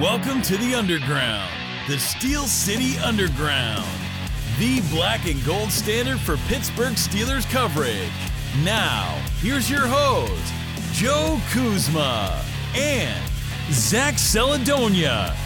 Welcome to the Underground, the Steel City Underground, the black and gold standard for Pittsburgh Steelers coverage. Now, here's your host, Joe Kuzma and Zach Celadonia.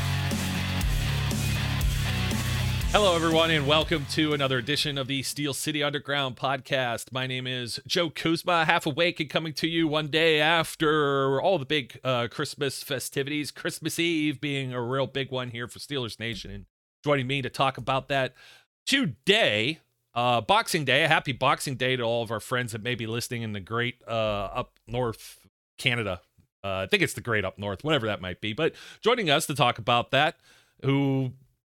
Hello, everyone, and welcome to another edition of the Steel City Underground podcast. My name is Joe Kuzma, half awake and coming to you one day after all the big uh, Christmas festivities, Christmas Eve being a real big one here for Steelers Nation. And joining me to talk about that today, uh, Boxing Day. A happy Boxing Day to all of our friends that may be listening in the great uh, up north Canada. Uh, I think it's the great up north, whatever that might be. But joining us to talk about that, who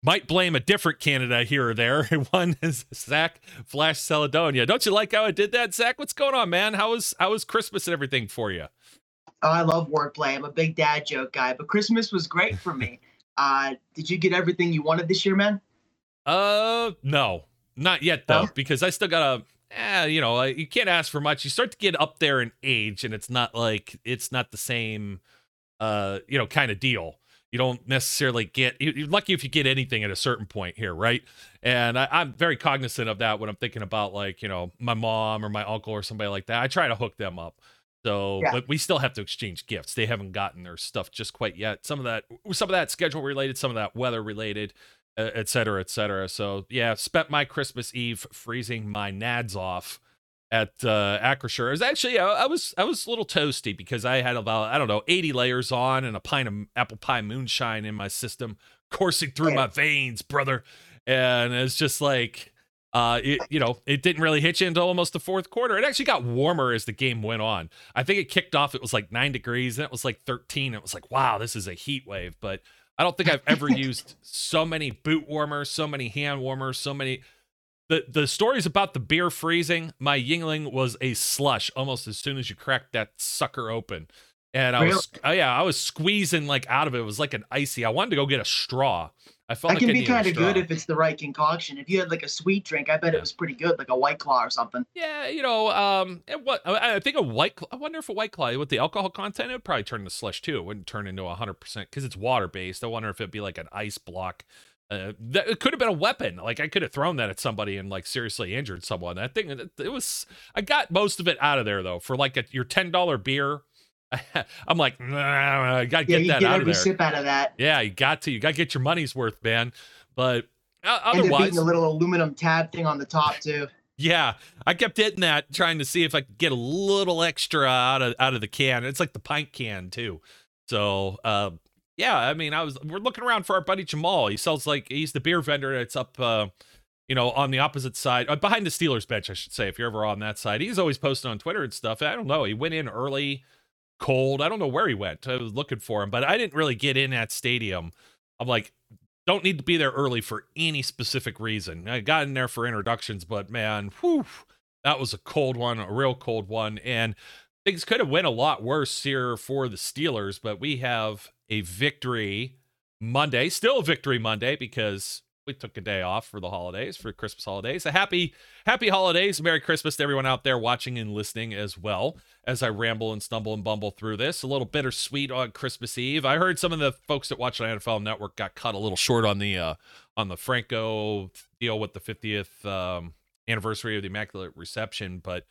might blame a different Canada here or there. One is Zach Flash Celadonia. Don't you like how I did that, Zach? What's going on, man? How was how was Christmas and everything for you? Oh, I love wordplay. I'm a big dad joke guy, but Christmas was great for me. uh, did you get everything you wanted this year, man? Uh, no, not yet though, no? because I still gotta. Eh, you know, you can't ask for much. You start to get up there in age, and it's not like it's not the same, uh, you know, kind of deal you don't necessarily get you're lucky if you get anything at a certain point here right? And I, am very cognizant of that when i'm thinking about like you know my mom or my uncle or somebody like that. I try to hook them up. So yeah. but we still have to exchange gifts. They haven't gotten their stuff just quite yet. Some of that some of that schedule related some of that weather related et cetera et cetera. So yeah spent my christmas eve freezing my nads off at uh, Acrisure. It was actually I, I, was I was a little toasty because I had about I don't know 80 layers on and a pint of apple pie moonshine in my system coursing through my veins, brother. And it's just like uh, it, you know, it didn't really hit you until almost the fourth quarter. It actually got warmer as the game went on. I think it kicked off. It was like nine degrees, and it was like 13. It was like, wow, this is a heat wave. But I don't think I've ever used so many boot warmers, so many hand warmers, so many the the stories about the beer freezing, my Yuengling was a slush almost as soon as you cracked that sucker open. And I really? was, oh yeah, I was squeezing like out of it. It was like an icy. I wanted to go get a straw. I felt that like can be kind of good if it's the right concoction. If you had like a sweet drink, I bet yeah. it was pretty good, like a white claw or something. Yeah, you know, um, what I think a white. Claw, I wonder if a white claw with the alcohol content, it would probably turn into slush too. It wouldn't turn into hundred percent because it's water based. I wonder if it'd be like an ice block uh, that it could have been a weapon. Like I could have thrown that at somebody and like seriously injured someone. That thing, it, it was. I got most of it out of there though. For like a, your ten dollar beer, I'm like, nah, I gotta yeah, get that get out of there. Sip out of that. Yeah, you got to. You got to get your money's worth, man. But uh, otherwise, the little aluminum tab thing on the top too. Yeah, I kept hitting that, trying to see if I could get a little extra out of out of the can. It's like the pint can too. So, uh, yeah, I mean, I was we're looking around for our buddy Jamal. He sells like he's the beer vendor. It's up, uh, you know, on the opposite side, uh, behind the Steelers bench, I should say. If you're ever on that side, he's always posting on Twitter and stuff. I don't know. He went in early, cold. I don't know where he went. I was looking for him, but I didn't really get in that stadium. I'm like, don't need to be there early for any specific reason. I got in there for introductions, but man, whew, that was a cold one, a real cold one, and things could have went a lot worse here for the Steelers. But we have a victory Monday, still a victory Monday because we took a day off for the holidays, for Christmas holidays. A happy, happy holidays. Merry Christmas to everyone out there watching and listening as well as I ramble and stumble and bumble through this. A little bittersweet on Christmas Eve. I heard some of the folks that watch the NFL Network got cut a little short on the uh on the Franco deal with the 50th um, anniversary of the Immaculate Reception, but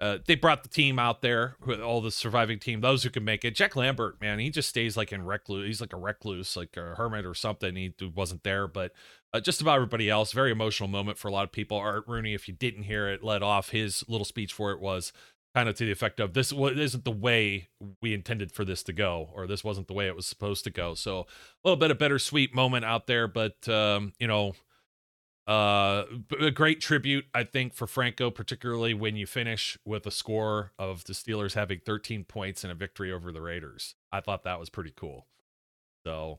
uh, they brought the team out there with all the surviving team, those who can make it. Jack Lambert, man, he just stays like in recluse. He's like a recluse, like a hermit or something. He wasn't there, but uh, just about everybody else. Very emotional moment for a lot of people. Art Rooney, if you didn't hear it, led off his little speech for it was kind of to the effect of this isn't the way we intended for this to go or this wasn't the way it was supposed to go so a little bit of bittersweet moment out there but um, you know uh, a great tribute i think for franco particularly when you finish with a score of the steelers having 13 points and a victory over the raiders. I thought that was pretty cool. So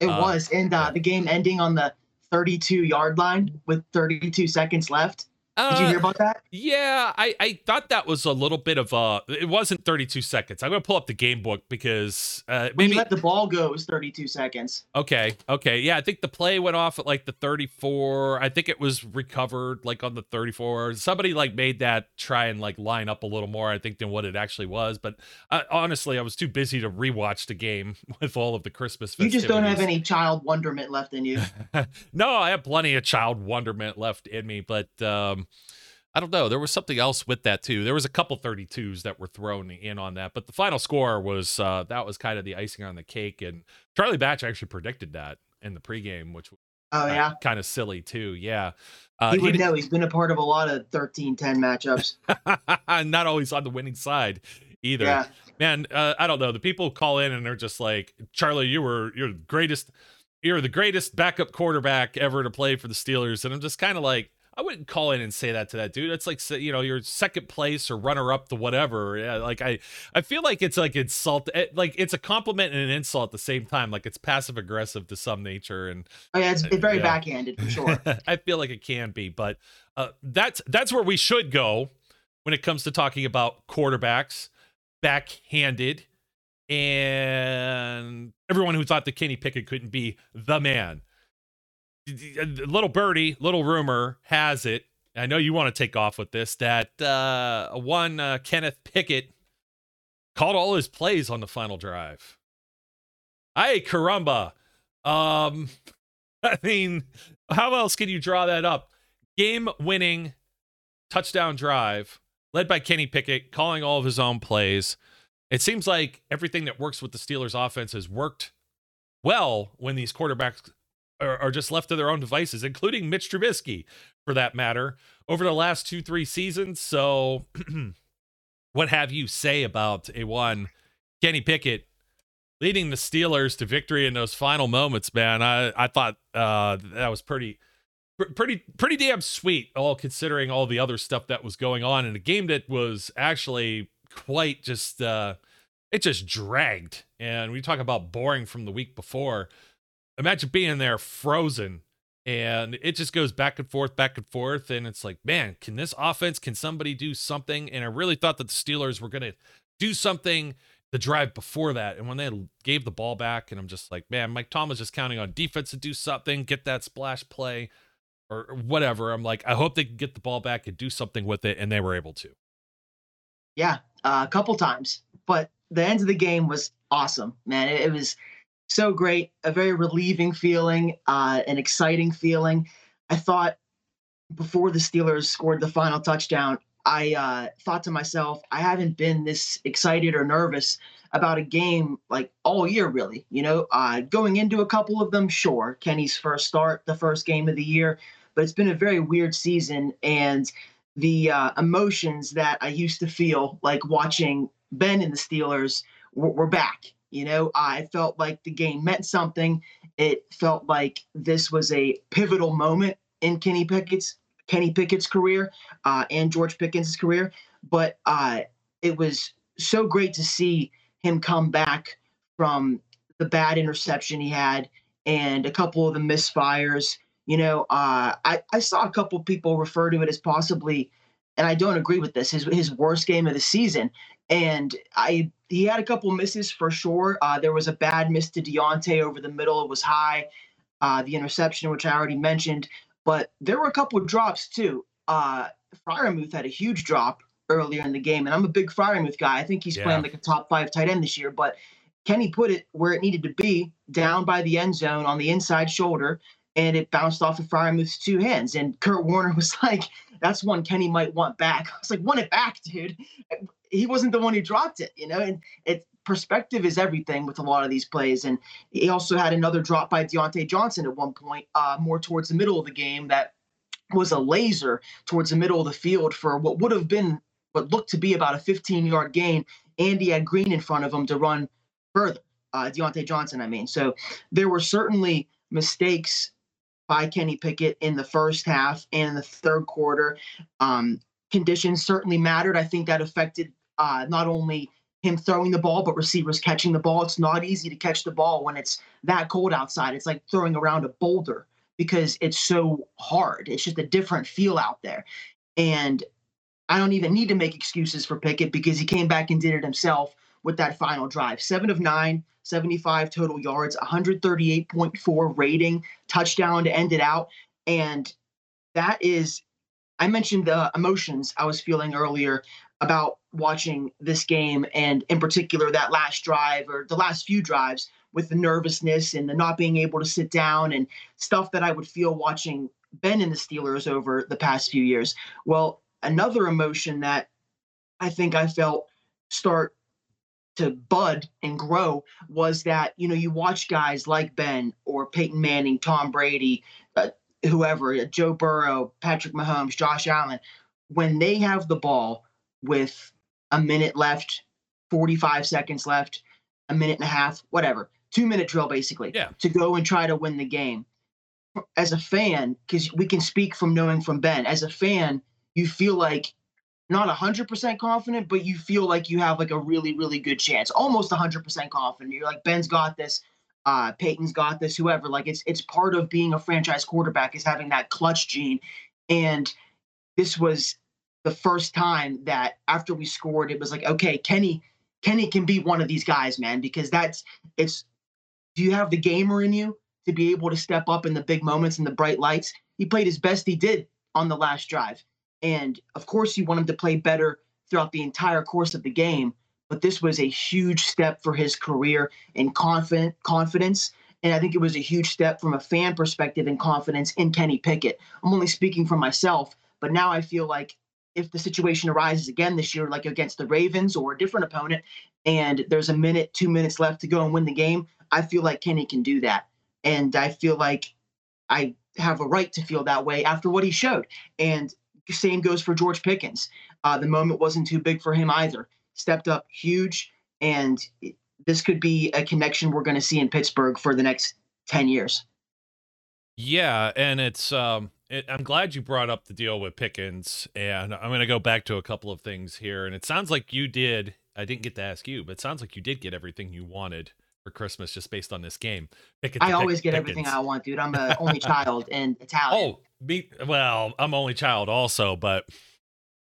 it uh, was and uh, the game ending on the 32 yard line with 32 seconds left did you hear uh, about that? Yeah, I, I thought that was a little bit of a. It wasn't 32 seconds. I'm gonna pull up the game book because uh, maybe let the ball go it was 32 seconds. Okay, okay, yeah. I think the play went off at like the 34. I think it was recovered like on the 34. Somebody like made that try and like line up a little more. I think than what it actually was. But uh, honestly, I was too busy to rewatch the game with all of the Christmas. You just don't have any child wonderment left in you. no, I have plenty of child wonderment left in me, but. um I don't know. There was something else with that too. There was a couple 32s that were thrown in on that, but the final score was uh, that was kind of the icing on the cake. And Charlie Batch actually predicted that in the pregame, which was oh yeah, kind of silly too. Yeah, uh, he would he know. He's been a part of a lot of 13-10 matchups. Not always on the winning side either. Yeah. Man, uh, I don't know. The people call in and they're just like, Charlie, you were you're the greatest. You're the greatest backup quarterback ever to play for the Steelers, and I'm just kind of like I wouldn't call in and say that to that dude. It's like you know, you're second place or runner up to whatever. Yeah, like I, I feel like it's like insult, eh, like it's a compliment and an insult at the same time. Like it's passive aggressive to some nature, and oh yeah, it's, it's very yeah. backhanded for sure. I feel like it can be, but uh, that's that's where we should go when it comes to talking about quarterbacks, backhanded, and everyone who thought that Kenny Pickett couldn't be the man little birdie, little rumor has it. I know you want to take off with this. That uh, one uh, Kenneth Pickett called all his plays on the final drive. Hey, caramba. Um, I mean, how else can you draw that up? Game winning touchdown drive led by Kenny Pickett, calling all of his own plays. It seems like everything that works with the Steelers offense has worked well when these quarterbacks are, are just left to their own devices, including Mitch Trubisky, for that matter, over the last two, three seasons. So, what have you say about a one Kenny Pickett leading the Steelers to victory in those final moments, man? I I thought uh, that was pretty pretty pretty damn sweet all considering all the other stuff that was going on in a game that was actually quite just uh it just dragged and we talk about boring from the week before imagine being there frozen and it just goes back and forth, back and forth. And it's like, man, can this offense, can somebody do something? And I really thought that the Steelers were going to do something the drive before that. And when they gave the ball back, and I'm just like, man, Mike Tom was just counting on defense to do something, get that splash play or whatever. I'm like, I hope they can get the ball back and do something with it. And they were able to. Yeah, uh, a couple times. But the end of the game was awesome, man. It, it was so great, a very relieving feeling, uh, an exciting feeling. I thought before the Steelers scored the final touchdown, I uh, thought to myself, I haven't been this excited or nervous about a game like all year, really. You know, uh, going into a couple of them, sure, Kenny's first start, the first game of the year, but it's been a very weird season. And the uh, emotions that I used to feel like watching Ben and the Steelers were, were back. You know, I felt like the game meant something. It felt like this was a pivotal moment in Kenny Pickett's Kenny Pickett's career uh, and George Pickens' career. But uh, it was so great to see him come back from the bad interception he had and a couple of the misfires. You know, uh, I, I saw a couple people refer to it as possibly, and I don't agree with this, his, his worst game of the season. And I he had a couple misses for sure. Uh, there was a bad miss to Diontae over the middle. It was high. Uh, the interception, which I already mentioned, but there were a couple of drops too. Uh, Freiermuth had a huge drop earlier in the game, and I'm a big Freiermuth guy. I think he's yeah. playing like a top five tight end this year, but Kenny put it where it needed to be, down by the end zone on the inside shoulder, and it bounced off of Freiermuth's two hands. And Kurt Warner was like, that's one Kenny might want back. I was like, want it back, dude. He wasn't the one who dropped it, you know. And it perspective is everything with a lot of these plays. And he also had another drop by Diontae Johnson at one point, uh, more towards the middle of the game that was a laser towards the middle of the field for what would have been what looked to be about a 15 yard gain. Andy had Green in front of him to run further. Uh, Diontae Johnson, I mean. So there were certainly mistakes by Kenny Pickett in the first half and in the third quarter. Um, conditions certainly mattered. I think that affected uh, not only him throwing the ball, but receivers catching the ball. It's not easy to catch the ball when it's that cold outside. It's like throwing around a boulder because it's so hard. It's just a different feel out there. And I don't even need to make excuses for Pickett because he came back and did it himself with that final drive. Seven of nine, 75 total yards, 138.4 rating, touchdown to end it out. And that is, I mentioned the emotions I was feeling earlier about watching this game and in particular that last drive or the last few drives with the nervousness and the not being able to sit down and stuff that I would feel watching Ben and the Steelers over the past few years. Well, another emotion that I think I felt start to bud and grow was that you know you watch guys like Ben or Peyton Manning, Tom Brady, uh, whoever, uh, Joe Burrow, Patrick Mahomes, Josh Allen, when they have the ball with a minute left, 45 seconds left, a minute and a half, whatever, two minute drill basically, yeah. to go and try to win the game. As a fan, because we can speak from knowing from Ben, as a fan, you feel like not 100% confident, but you feel like you have like a really, really good chance, almost 100% confident. You're like, Ben's got this, uh, Peyton's got this, whoever. Like it's it's part of being a franchise quarterback is having that clutch gene. And this was the first time that after we scored, it was like, okay, Kenny, Kenny can be one of these guys, man, because that's it's do you have the gamer in you to be able to step up in the big moments and the bright lights? He played his best he did on the last drive. And of course you want him to play better throughout the entire course of the game, but this was a huge step for his career and confident confidence. And I think it was a huge step from a fan perspective and confidence in Kenny Pickett. I'm only speaking for myself, but now I feel like if the situation arises again this year, like against the Ravens or a different opponent, and there's a minute, two minutes left to go and win the game, I feel like Kenny can do that. And I feel like I have a right to feel that way after what he showed. And same goes for George Pickens. Uh, the moment wasn't too big for him either. Stepped up huge, and this could be a connection we're going to see in Pittsburgh for the next 10 years. Yeah, and it's um it, I'm glad you brought up the deal with Pickens, and I'm going to go back to a couple of things here. And it sounds like you did. I didn't get to ask you, but it sounds like you did get everything you wanted for Christmas just based on this game. I always get everything I want, dude. I'm an only child and Italian. Oh, me. Well, I'm only child also, but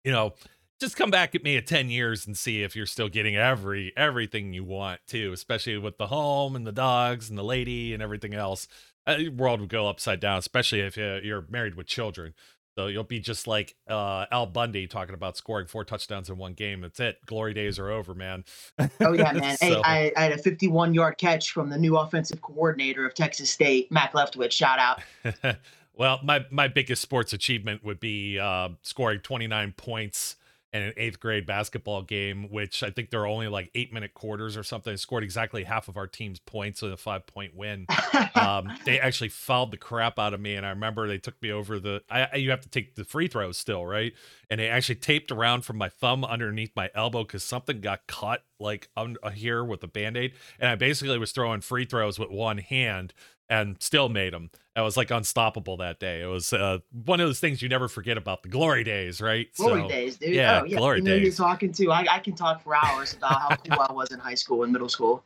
you know, just come back at me at 10 years and see if you're still getting every everything you want too, especially with the home and the dogs and the lady and everything else uh, world would go upside down, especially if uh, you're married with children. So you'll be just like uh, Al Bundy talking about scoring four touchdowns in one game. That's it. Glory days are over, man. oh yeah, man. so. Hey, I, I, had a 51 yard catch from the new offensive coordinator of Texas State, Mack Leftwich. Shout out. well, my my biggest sports achievement would be uh, scoring 29 points and an eighth grade basketball game, which I think there are only like eight minute quarters or something. I scored exactly half of our team's points in a five point win. um, they actually fouled the crap out of me, and I remember they took me over the. I, you have to take the free throws still, right? And they actually taped around from my thumb underneath my elbow because something got cut like un- here with a band aid, and I basically was throwing free throws with one hand and still made them. I was like unstoppable that day. It was uh, one of those things you never forget about the glory days, right? Glory so, days, dude. Yeah, oh, yeah. glory you know days. You're talking to. I, I can talk for hours about how cool I was in high school and middle school.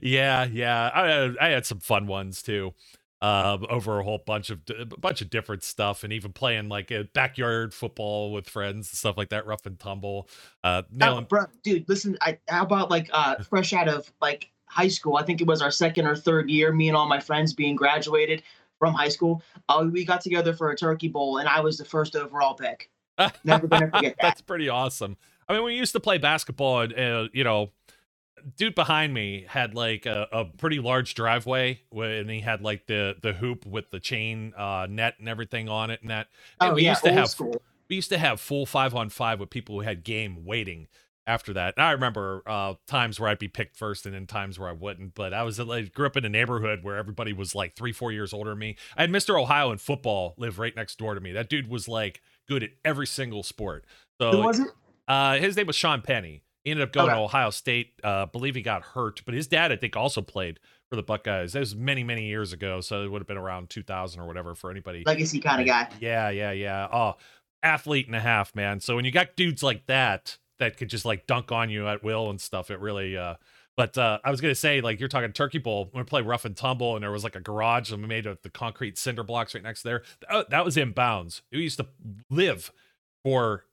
Yeah, yeah. I I had some fun ones too. Uh, over a whole bunch of a bunch of different stuff, and even playing like a backyard football with friends and stuff like that, rough and tumble. Uh, oh, bro, dude, listen. I, how about like uh, fresh out of like high school. I think it was our second or third year, me and all my friends being graduated from high school. Uh, we got together for a turkey bowl, and I was the first overall pick. Never gonna forget that. That's pretty awesome. I mean, we used to play basketball, and uh, you know, dude behind me had like a, a pretty large driveway, and he had like the the hoop with the chain uh, net and everything on it, and that. And oh we yeah, used to have school. we used to have full five on five with people who had game waiting after that. And I remember uh, times where I'd be picked first and then times where I wouldn't. But I was like, grew up in a neighborhood where everybody was like three, four years older than me. I had Mr. Ohio in football live right next door to me. That dude was like good at every single sport. So Who was it? uh, his name was Sean Penny. He ended up going Okay. to Ohio State. Uh, believe he got hurt, but his dad, I think, also played for the Buckeyes. That was many, many years ago. So it would have been around 2000 or whatever for anybody. Legacy kind of guy. Yeah, yeah, yeah. Oh, athlete and a half, man. So when you got dudes like that that could just like dunk on you at will and stuff, it really uh but uh I was gonna say, like you're talking turkey bowl, we play rough and tumble and there was like a garage and we made of the concrete cinder blocks right next there. That, that was in bounds. We used to live for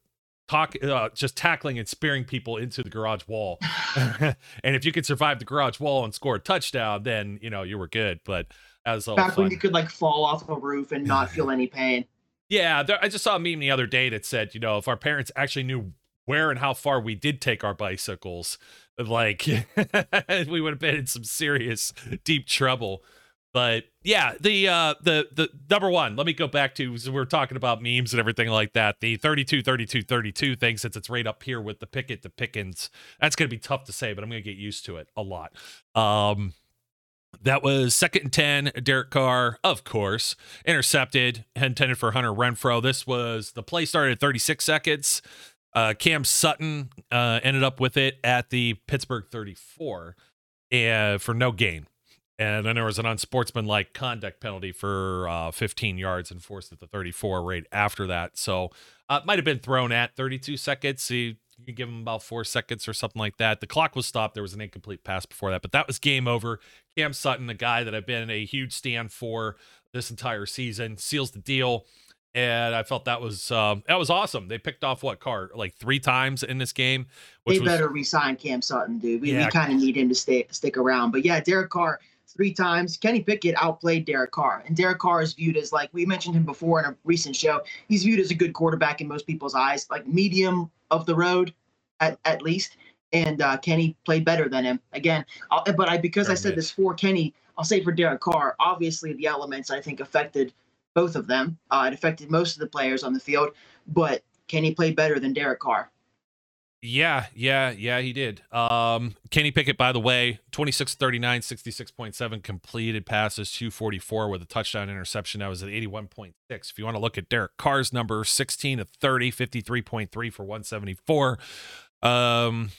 talk uh, just tackling and spearing people into the garage wall. and if you could survive the garage wall and score a touchdown, then you know you were good. But that was all Back fun. when you could like fall off a roof and not feel any pain. Yeah, there, I just saw a meme the other day that said, you know, if our parents actually knew where and how far we did take our bicycles, like we would have been in some serious deep trouble. But yeah, the uh the the number one, let me go back to so we're talking about memes and everything like that. The 32 32 32 thing since it's right up here with the Pickett to Pickens. That's going to be tough to say, but I'm going to get used to it a lot. Um that was second and 10. Derek Carr, of course, intercepted, intended for Hunter Renfrow. This was the play started at 36 seconds. Uh, Cam Sutton uh, ended up with it at the Pittsburgh 34 and for no gain. And then there was an unsportsmanlike conduct penalty for uh, 15 yards enforced at the 34 right after that. So uh, might have been thrown at 32 seconds. You, you give him about four seconds or something like that. The clock was stopped. There was an incomplete pass before that, but that was game over. Cam Sutton, the guy that I've been a huge stand for this entire season, seals the deal. And I felt that was um, that was awesome. They picked off what car like three times in this game, which They was better resign Cam Sutton, dude. We, Yeah. we kind of need him to stay stick around. But yeah, Derek Carr three times. Kenny Pickett outplayed Derek Carr, and Derek Carr is viewed as like we mentioned him before in a recent show. He's viewed as a good quarterback in most people's eyes, like medium of the road, at at least. And uh, Kenny played better than him again. I'll, but I because I said this for Kenny, I'll say for Derek Carr. Obviously, the elements I think affected both of them. Uh, it affected most of the players on the field, but Kenny played better than Derek Carr. Yeah, yeah, yeah, he did. Um, Kenny Pickett, by the way, 26 39, 66.7 completed passes, 244 with a touchdown interception. That was at 81.6. If you want to look at Derek Carr's number, 16 to 30, 53.3 for 174. Um,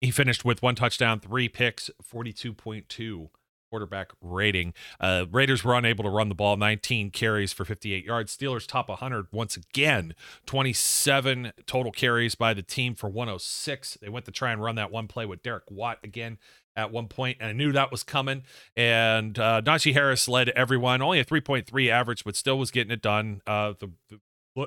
he finished with one touchdown, three picks, 42.2 quarterback rating. Uh, Raiders were unable to run the ball, 19 carries for 58 yards. Steelers top 100 once again, 27 total carries by the team for 106. They went to try and run that one play with Derek Watt again at one point, and I knew that was coming. And uh, Najee Harris led everyone, only a 3.3 average, but still was getting it done. Uh, the, the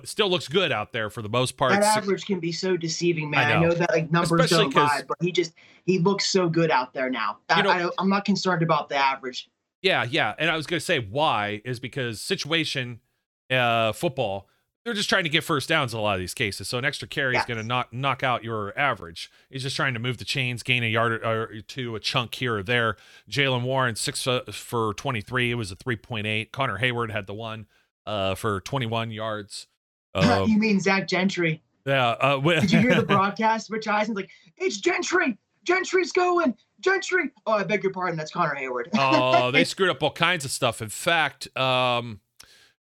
still looks good out there for the most part. That average can be so deceiving, man. I I know. know, that like numbers Especially don't lie, but he just he looks so good out there now. That, you know, I, I'm not concerned about the average. Yeah, yeah. And I was going to say why is because situation uh football, they're just trying to get first downs in a lot of these cases. So an extra carry is going to knock knock out your average. He's just trying to move the chains, gain a yard or or two, a chunk here or there. Jaylen Warren six uh, for 23. It was a 3.8. Connor Heyward had the one uh for 21 yards. Uh, you mean Zach Gentry? yeah. Uh, wi- Did you hear the broadcast? Rich Eisen's like, it's Gentry. Gentry's going. Gentry. Oh, I beg your pardon. That's Connor Heyward. oh, they screwed up all kinds of stuff. In fact, um,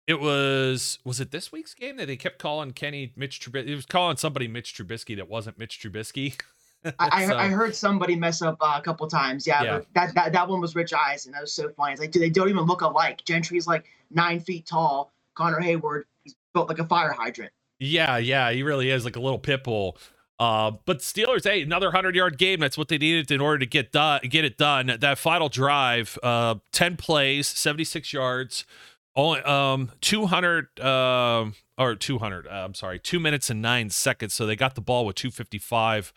it was was it this week's game that they kept calling Kenny Mitch Trubisky? It was calling somebody Mitch Trubisky that wasn't Mitch Trubisky. I, I, I heard somebody mess up uh, a couple times. Yeah, Yeah. but that, that that one was Rich Eisen. That was so funny. It's like, dude, they don't even look alike. Gentry's like nine feet tall. Connor Heyward, built like a fire hydrant. Yeah, yeah, he really is like a little pit bull. Uh, but Steelers, hey, another hundred yard game. That's what they needed in order to get done, get it done. That final drive, uh, ten plays, seventy six yards, only um two hundred um or two hundred. Uh, I'm sorry, two minutes and nine seconds. So they got the ball with two fifty five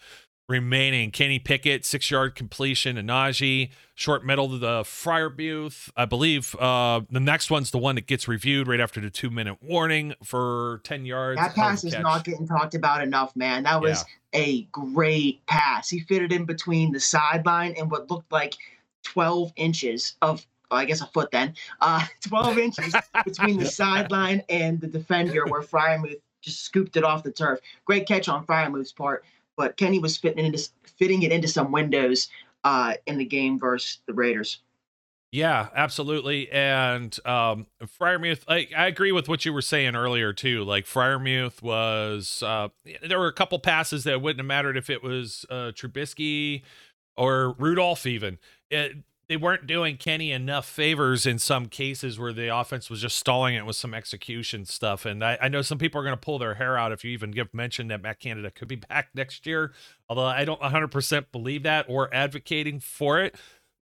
remaining. Kenny Pickett, six yard completion, and Najee, short middle to the Freiermuth. I believe uh, the next one's the one that gets reviewed right after the two minute warning for 10 yards. That Hell of a pass is catch. not getting talked about enough, man. That was a great pass. He fitted in between the sideline and what looked like 12 inches of well, I guess a foot then, uh, 12 inches between the sideline and the defender where Freiermuth just scooped it off the turf. Great catch on Freiermuth's part, but Kenny was fitting it into, fitting it into some windows uh, in the game versus the Raiders. Yeah, absolutely. And um Freiermuth, like I agree with what you were saying earlier too. Like Freiermuth was uh there were a couple passes that wouldn't have mattered if it was uh Trubisky or Rudolph even. It, they weren't doing Kenny enough favors in some cases where the offense was just stalling it with some execution stuff. And I, I know some people are going to pull their hair out if you even give mention that Matt Canada could be back next year, although I don't 100% believe that or advocating for it.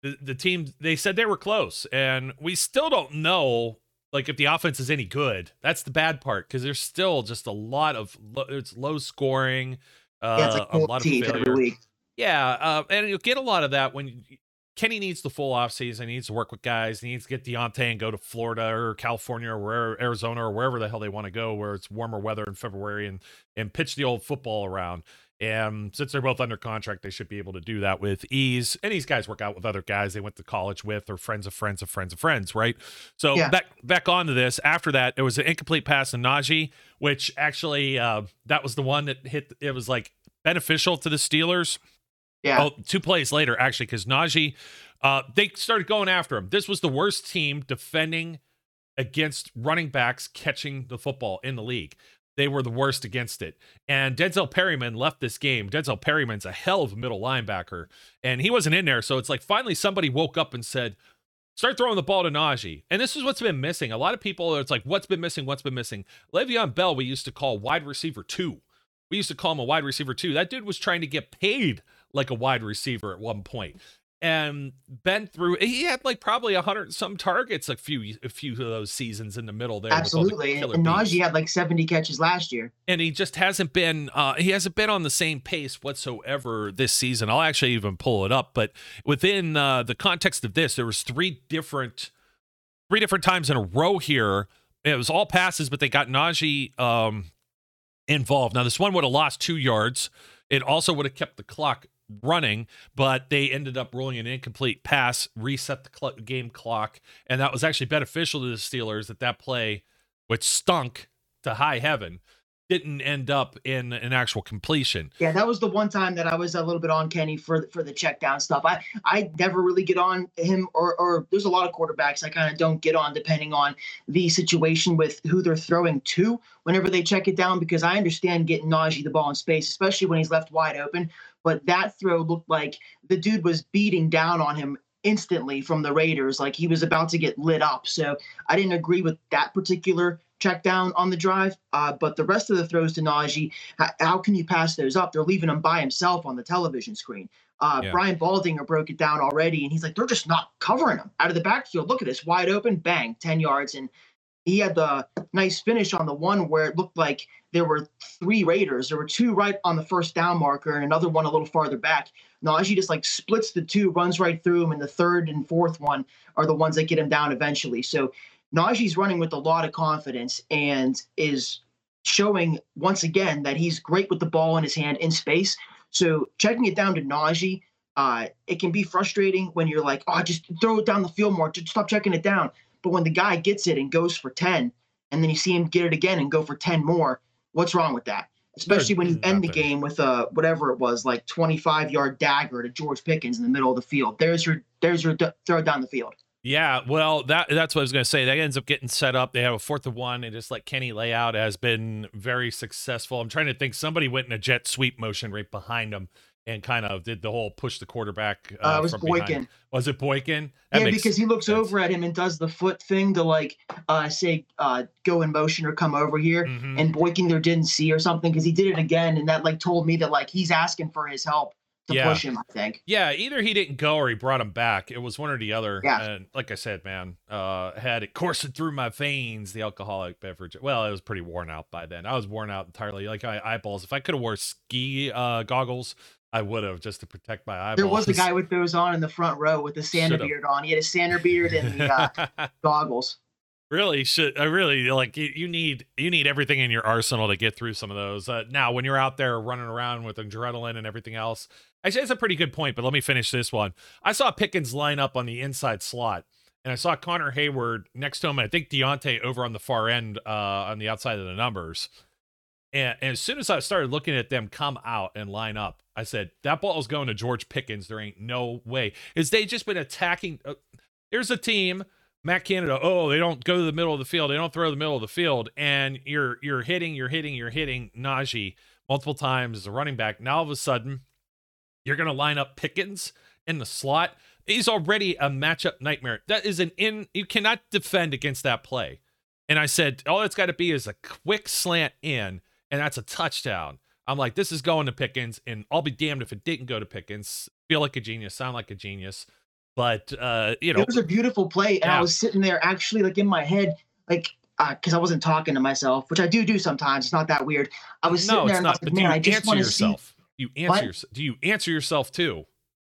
The, the team they said they were close and we still don't know like if the offense is any good. That's the bad part because there's still just a lot of it's low scoring uh yeah, like a lot of failure yeah uh, and you'll get a lot of that when Kenny needs the full off season. He needs to work with guys. He needs to get Diontae and go to Florida or California or Arizona or wherever the hell they want to go, where it's warmer weather in February and and pitch the old football around. And since they're both under contract, they should be able to do that with ease. And these guys work out with other guys they went to college with or friends of friends of friends of friends, right? So yeah. back back onto this. After that, it was an incomplete pass to Najee, which actually uh, that was the one that hit. It was like beneficial to the Steelers. Yeah. Oh, two plays later, actually, because Najee, uh, they started going after him. This was the worst team defending against running backs catching the football in the league they were the worst against it. And Denzel Perryman left this game. Denzel Perryman's a hell of a middle linebacker, and he wasn't in there. So it's like finally somebody woke up and said, start throwing the ball to Najee. And this is what's been missing. A lot of people, it's like, what's been missing? What's been missing? Le'Veon Bell, we used to call wide receiver two. We used to call him a wide receiver two. That dude was trying to get paid like a wide receiver at one point. And been through he had like probably a hundred some targets a few a few of those seasons in the middle there absolutely the and Najee had like 70 catches last year. And he just hasn't been uh he hasn't been on the same pace whatsoever this season. I'll actually even pull it up but within uh the context of this there was three different three different times in a row here. It was all passes but they got Najee um involved. Now this one would have lost two yards. It also would have kept the clock running, but they ended up rolling an incomplete pass, reset the cl- game clock, and that was actually beneficial to the Steelers that that play, which stunk to high heaven, didn't end up in an actual completion. Yeah, that was the one time that I was a little bit on Kenny for for the check down stuff. I I never really get on him or or there's a lot of quarterbacks I kind of don't get on depending on the situation with who they're throwing to whenever they check it down because I understand getting Najee the ball in space, especially when he's left wide open. But that throw looked like the dude was beating down on him instantly from the Raiders, like he was about to get lit up. So I didn't agree with that particular check down on the drive. Uh, but the rest of the throws to Najee, how, how, can you pass those up? They're leaving him by himself on the television screen. Uh, yeah. Brian Baldinger broke it down already, and he's like, they're just not covering him out of the backfield. Look at this, wide open, bang, 10 yards. And he had the nice finish on the one where it looked like there were three Raiders. There were two right on the first down marker and another one a little farther back. Najee just like splits the two, runs right through him, and the third and fourth one are the ones that get him down eventually. So Najee's running with a lot of confidence and is showing once again that he's great with the ball in his hand in space. So checking it down to Najee, uh, it can be frustrating when you're like, oh, just throw it down the field more. Just stop checking it down. But when the guy gets it and goes for 10, and then you see him get it again and go for 10 more, what's wrong with that? Especially when you end the game with a whatever it was, like 25 yard dagger to George Pickens in the middle of the field. There's your there's your d- throw down the field. Yeah, well, that that's what I was going to say. That ends up getting set up. They have a fourth of one, and just like Kenny layout has been very successful. I'm trying to think. Somebody went in a jet sweep motion right behind them and kind of did the whole push the quarterback. Uh, uh, was Boykin. Behind. Was it Boykin? That yeah, because he looks sense. over at him and does the foot thing to like uh, say uh, go in motion or come over here, mm-hmm. and Boykin there didn't see or something because he did it again, and that like told me that like he's asking for his help to yeah. push him. I think. Yeah, either he didn't go or he brought him back. It was one or the other. Yeah. And like I said, man, uh, had it coursing through my veins. The alcoholic beverage. Well, it was pretty worn out by then. I was worn out entirely. Like my eyeballs. If I could have wore ski uh, goggles, I would have just to protect my eyeballs. There was a guy with those on in the front row with the Santa Should've. beard on. He had a Santa beard and the uh, goggles. really should. I really like you, you. need you need everything in your arsenal to get through some of those. Uh, now, when you're out there running around with adrenaline and everything else, actually, it's a pretty good point. But let me finish this one. I saw Pickens line up on the inside slot, and I saw Connor Heyward next to him, and I think Diontae over on the far end, uh, on the outside of the numbers. And, and as soon as I started looking at them come out and line up, I said that ball is going to George Pickens. There ain't no way. Is they just been attacking? Uh, here's a team Matt Canada, oh, they don't go to the middle of the field. They don't throw the middle of the field. And you're you're hitting, you're hitting, you're hitting Najee multiple times as a running back. Now all of a sudden, you're gonna line up Pickens in the slot. He's already a matchup nightmare. That is an in you cannot defend against that play. And I said, all it's got to be is a quick slant in, and that's a touchdown. I'm like, this is going to Pickens, and I'll be damned if it didn't go to Pickens. Feel like a genius, sound like a genius. But uh, you know, it was a beautiful play, and yeah. I was sitting there actually like in my head, like because uh, I wasn't talking to myself, which I do do sometimes. It's not that weird. I was sitting no, there and not, I was like, man, I just want to see. You answer yourself. Do you answer yourself too?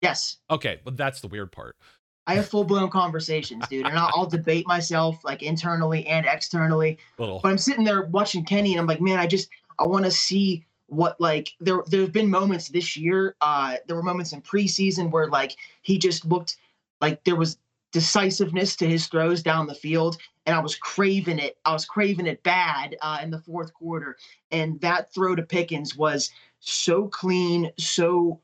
Yes. Okay, but that's the weird part. I have full blown conversations, dude, and I'll, I'll, debate myself like internally and externally. Little. But I'm sitting there watching Kenny, and I'm like, man, I just I want to see what like there there's been moments this year. Uh, there were moments in preseason where like he just looked like there was decisiveness to his throws down the field, and I was craving it. I was craving it bad uh, in the fourth quarter, and that throw to Pickens was so clean, so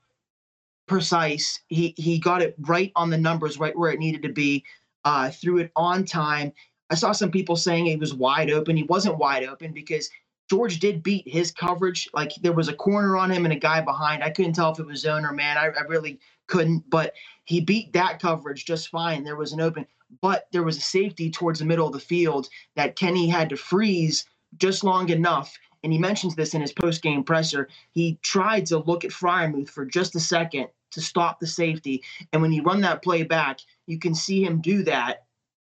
precise. He he got it right on the numbers, right where it needed to be. Uh, threw it on time. I saw some people saying he was wide open. He wasn't wide open because George did beat his coverage. Like there was a corner on him and a guy behind. I couldn't tell if it was zone or man. I, I really couldn't, but he beat that coverage just fine. There was an open, but there was a safety towards the middle of the field that Kenny had to freeze just long enough. And he mentions this in his post game presser. He tried to look at Freiermuth for just a second to stop the safety. And when you run that play back, you can see him do that,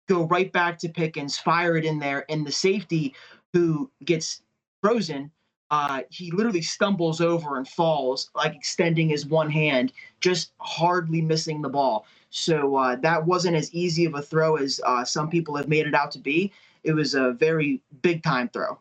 go right back to Pickens, fire it in there. And the safety who gets frozen uh, he literally stumbles over and falls, like extending his one hand, just hardly missing the ball. So uh, that wasn't as easy of a throw as uh, some people have made it out to be. It was a very big time throw.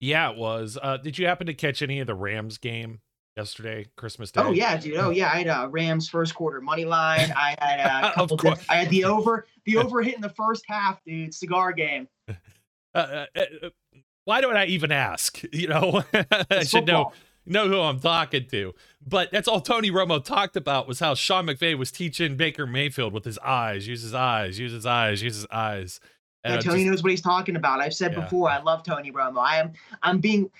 Yeah, it was. Uh, did you happen to catch any of the Rams game yesterday, Christmas Day? Oh yeah, dude. Oh yeah, I had a Rams first quarter money line. I had a couple. Of I had the over, the over hit in the first half, dude. Cigar game. Uh, uh, uh, why don't I even ask? You know, I should know know who I'm talking to. But that's all Tony Romo talked about was how Sean McVay was teaching Baker Mayfield with his eyes, use his eyes, use his eyes, use his eyes. Yeah, Tony just, knows what he's talking about. I've said yeah. before, I love Tony Romo. I am I'm being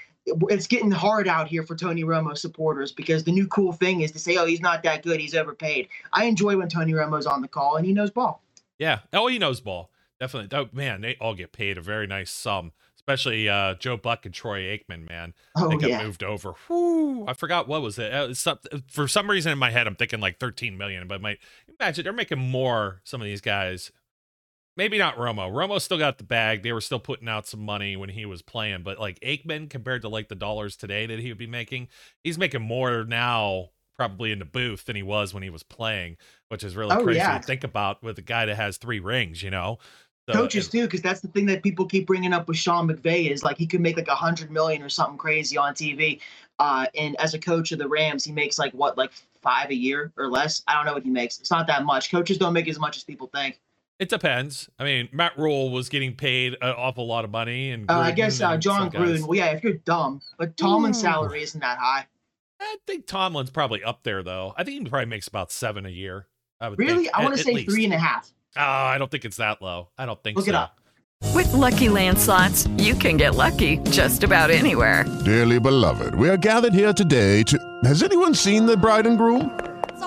it's getting hard out here for Tony Romo supporters because the new cool thing is to say, oh, he's not that good, he's overpaid. I enjoy when Tony Romo's on the call and he knows ball. Yeah. Oh, he knows ball. Definitely. Oh, man, they all get paid a very nice sum especially uh, Joe Buck and Troy Aikman, man. Oh, they got yeah. moved over. Whew, I forgot what was it. Uh, some, for some reason in my head, I'm thinking like 13 million, but my imagine they're making more. Some of these guys, maybe not Romo. Romo still got the bag. They were still putting out some money when he was playing, but like Aikman compared to like the dollars today that he would be making, he's making more now probably in the booth than he was when he was playing, which is really oh, crazy yeah. to think about with a guy that has three rings, you know. So, coaches too, because that's the thing that people keep bringing up with Sean McVay is like he could make like a hundred million or something crazy on TV. Uh, and as a coach of the Rams, he makes like what, like five a year or less. I don't know what he makes. It's not that much. Coaches don't make as much as people think. It depends. I mean, Matt Rhule was getting paid an awful lot of money, and uh, I guess uh, Jon Gruden. Well, yeah, if you're dumb, but Tomlin's Ooh. salary isn't that high. I think Tomlin's probably up there though. I think he probably makes about seven a year. I would really. Think, I want to say least. three and a half. Oh, I don't think it's that low. I don't think Look so. it up. With lucky landslots, you can get lucky just about anywhere. Dearly beloved, we are gathered here today to. Has anyone seen the bride and groom?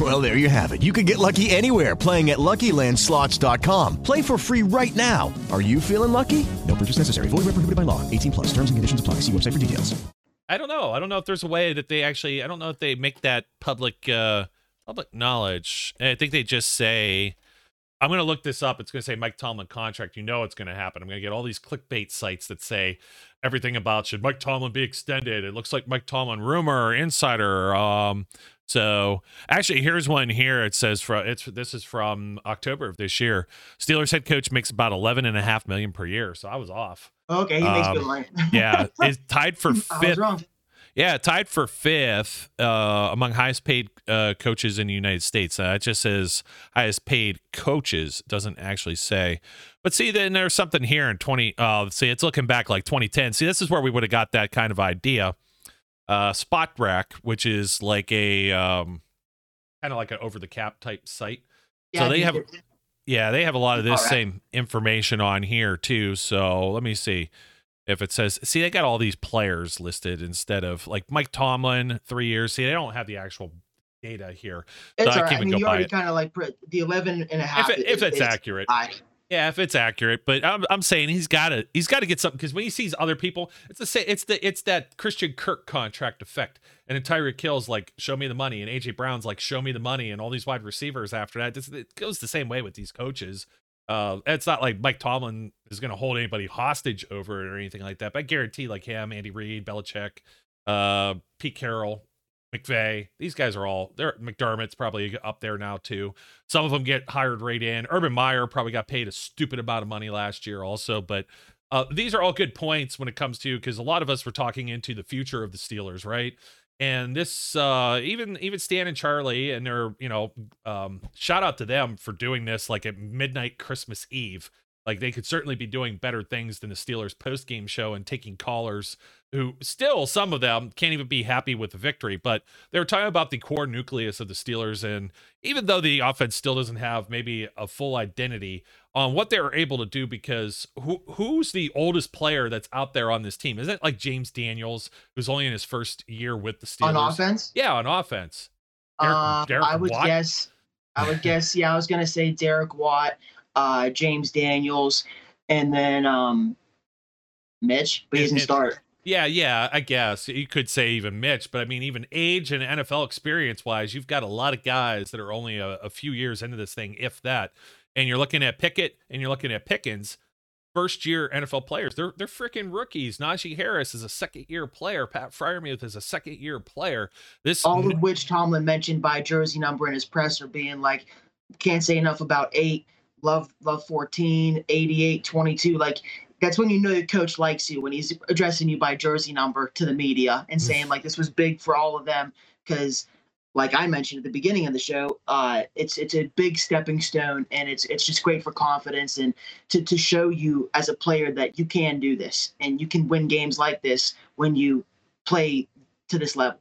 Well, there you have it. You can get lucky anywhere playing at LuckyLandSlots.com. Play for free right now. Are you feeling lucky? No purchase necessary. Void where prohibited by law. 18 plus. Terms and conditions apply. See website for details. I don't know. I don't know if there's a way that they actually. I don't know if they make that public uh public knowledge. I think they just say. I'm going to look this up. It's going to say Mike Tomlin contract. You know it's going to happen. I'm going to get all these clickbait sites that say everything about should Mike Tomlin be extended. It looks like Mike Tomlin rumor insider. Um, so actually, here's one here. It says for it's this is from October of this year. Steelers head coach makes about 11 and a half million per year. So I was off. Okay, he makes good money. yeah, it's tied for I was fifth. wrong. Yeah, tied for fifth uh, among highest paid uh, coaches in the United States. Uh, it just says highest paid coaches, doesn't actually say. But see, then there's something here in 20. Uh, see, it's looking back like 2010. See, this is where we would have got that kind of idea. Uh, Spotrac, which is like a um, kind of like an over the cap type site. Yeah, so they have, yeah, they have a lot of this right. same information on here too. So let me see if it says. See, they got all these players listed instead of like Mike Tomlin, three years. See, they don't have the actual data here. So It's I all right. can't I mean, you already kind of like the 11 and a half. If, it, if is- it's accurate, high. Yeah, if it's accurate, but I'm, I'm saying he's got to he's got to get something because when he sees other people, it's the same. It's the it's that Christian Kirk contract effect, and Tyreek Hill's like, "Show me the money," and AJ Brown's like, "Show me the money," and all these wide receivers after that. This, it goes the same way with these coaches. Uh, it's not like Mike Tomlin is going to hold anybody hostage over it or anything like that. But I guarantee, like him, Andy Reid, Belichick, uh, Pete Carroll, McVay, these guys are all they're McDermott's probably up there now too. Some of them get hired right in. Urban Meyer probably got paid a stupid amount of money last year also, but uh, these are all good points when it comes to because a lot of us were talking into the future of the Steelers, right? And this, uh, even even Stan and Charlie, and they're you know, um, shout out to them for doing this like at midnight Christmas Eve. Like they could certainly be doing better things than the Steelers post game show and taking callers who still some of them can't even be happy with the victory. But they were talking about the core nucleus of the Steelers, and even though the offense still doesn't have maybe a full identity on what they were able to do, because who who's the oldest player that's out there on this team? Isn't it like James Daniels, who's only in his first year with the Steelers? On offense? Yeah, on offense. Derek- Uh, Derek I would Watt? guess. I would guess. Yeah, I was gonna say Derek Watt, uh, James Daniels, and then um, Mitch, but he doesn't start. Yeah, yeah, I guess you could say even Mitch, but I mean, even age and NFL experience wise, you've got a lot of guys that are only a, a few years into this thing, if that. And you're looking at Pickett and you're looking at Pickens, first year NFL players. They're they're freaking rookies. Najee Harris is a second year player. Pat Freiermuth is a second year player. This All of which Tomlin mentioned by jersey number in his presser, being like, can't say enough about eight. Love love 14, 88, 22. Like that's when you know the coach likes you when he's addressing you by jersey number to the media and saying like this was big for all of them because like I mentioned at the beginning of the show, uh, it's it's a big stepping stone, and it's it's just great for confidence and to to show you as a player that you can do this and you can win games like this when you play to this level.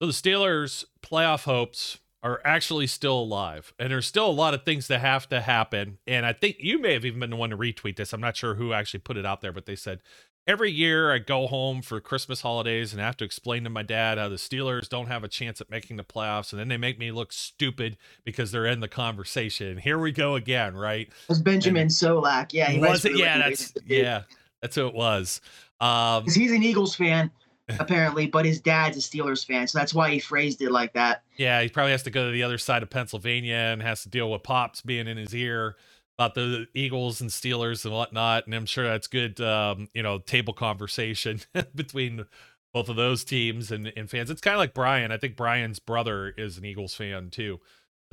So the Steelers' playoff hopes are actually still alive, and there's still a lot of things that have to happen. And I think you may have even been the one to retweet this. I'm not sure who actually put it out there, but they said every year I go home for Christmas holidays and I have to explain to my dad how the Steelers don't have a chance at making the playoffs, and then they make me look stupid because they're in the conversation. Here we go again, right? It was Benjamin Solak. Yeah, he was it? Yeah, that's yeah, that's who it was. Um, he's an Eagles fan apparently, but his dad's a Steelers fan, so that's why he phrased it like that. Yeah, he probably has to go to the other side of Pennsylvania and has to deal with Pops being in his ear about the Eagles and Steelers and whatnot. And I'm sure that's good, um, you know, table conversation between both of those teams and, and fans. It's kind of like Brian. I think Brian's brother is an Eagles fan too.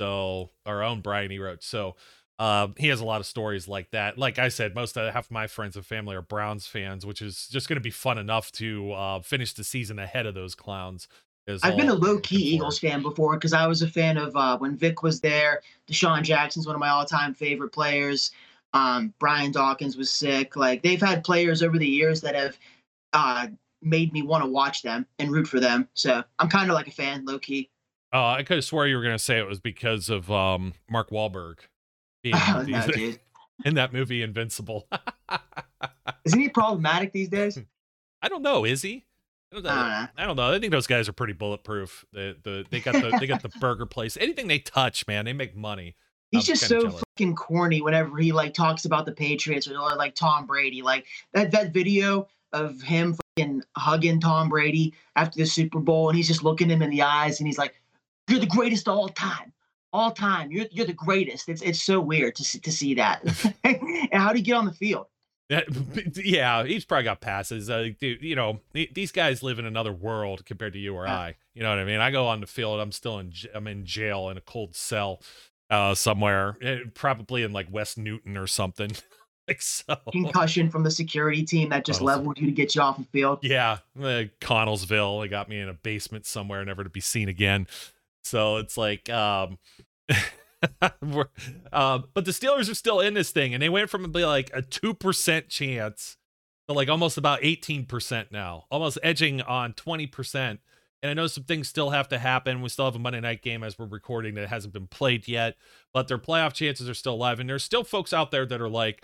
So our own Brian E. wrote. So um, he has a lot of stories like that. Like I said, most of half of my friends and family are Browns fans, which is just going to be fun enough to uh, finish the season ahead of those clowns. I've been a low key for. Eagles fan before because I was a fan of uh, when Vic was there. DeSean Jackson's one of my all time favorite players. Um, Brian Dawkins was sick. Like they've had players over the years that have uh, made me want to watch them and root for them. So I'm kind of like a fan, low key. Oh, I could have swore you were going to say it was because of um, Mark Wahlberg being Oh, no, in that movie Invincible. Isn't he problematic these days? Hmm. I don't know. Is he? I don't know. I don't know. I don't know. I think those guys are pretty bulletproof. The the they got the they got the burger place. Anything they touch, man, they make money. He's I'm just so jealous. fucking corny whenever he like talks about the Patriots or, or like Tom Brady. Like that that video of him fucking hugging Tom Brady after the Super Bowl and he's just looking him in the eyes and he's like, "You're the greatest of all time, all time. You're you're the greatest." It's it's so weird to see, to see that. and how do you get on the field? That- yeah, he's probably got passes. Uh, dude, you know, these guys live in another world compared to you or I. You know what I mean? I go on the field, I'm still in, I'm in jail in a cold cell, uh, somewhere, eh, probably in like West Newton or something. like so. Concussion from the security team that just leveled you to get you off the field. Yeah, uh, Connellsville. They got me in a basement somewhere, never to be seen again. So it's like, um, uh, but the Steelers are still in this thing, and they went from like a two percent chance to like almost about eighteen percent now, almost edging on twenty percent. And I know some things still have to happen. We still have a Monday night game as we're recording that hasn't been played yet, but their playoff chances are still alive. And there's still folks out there that are like,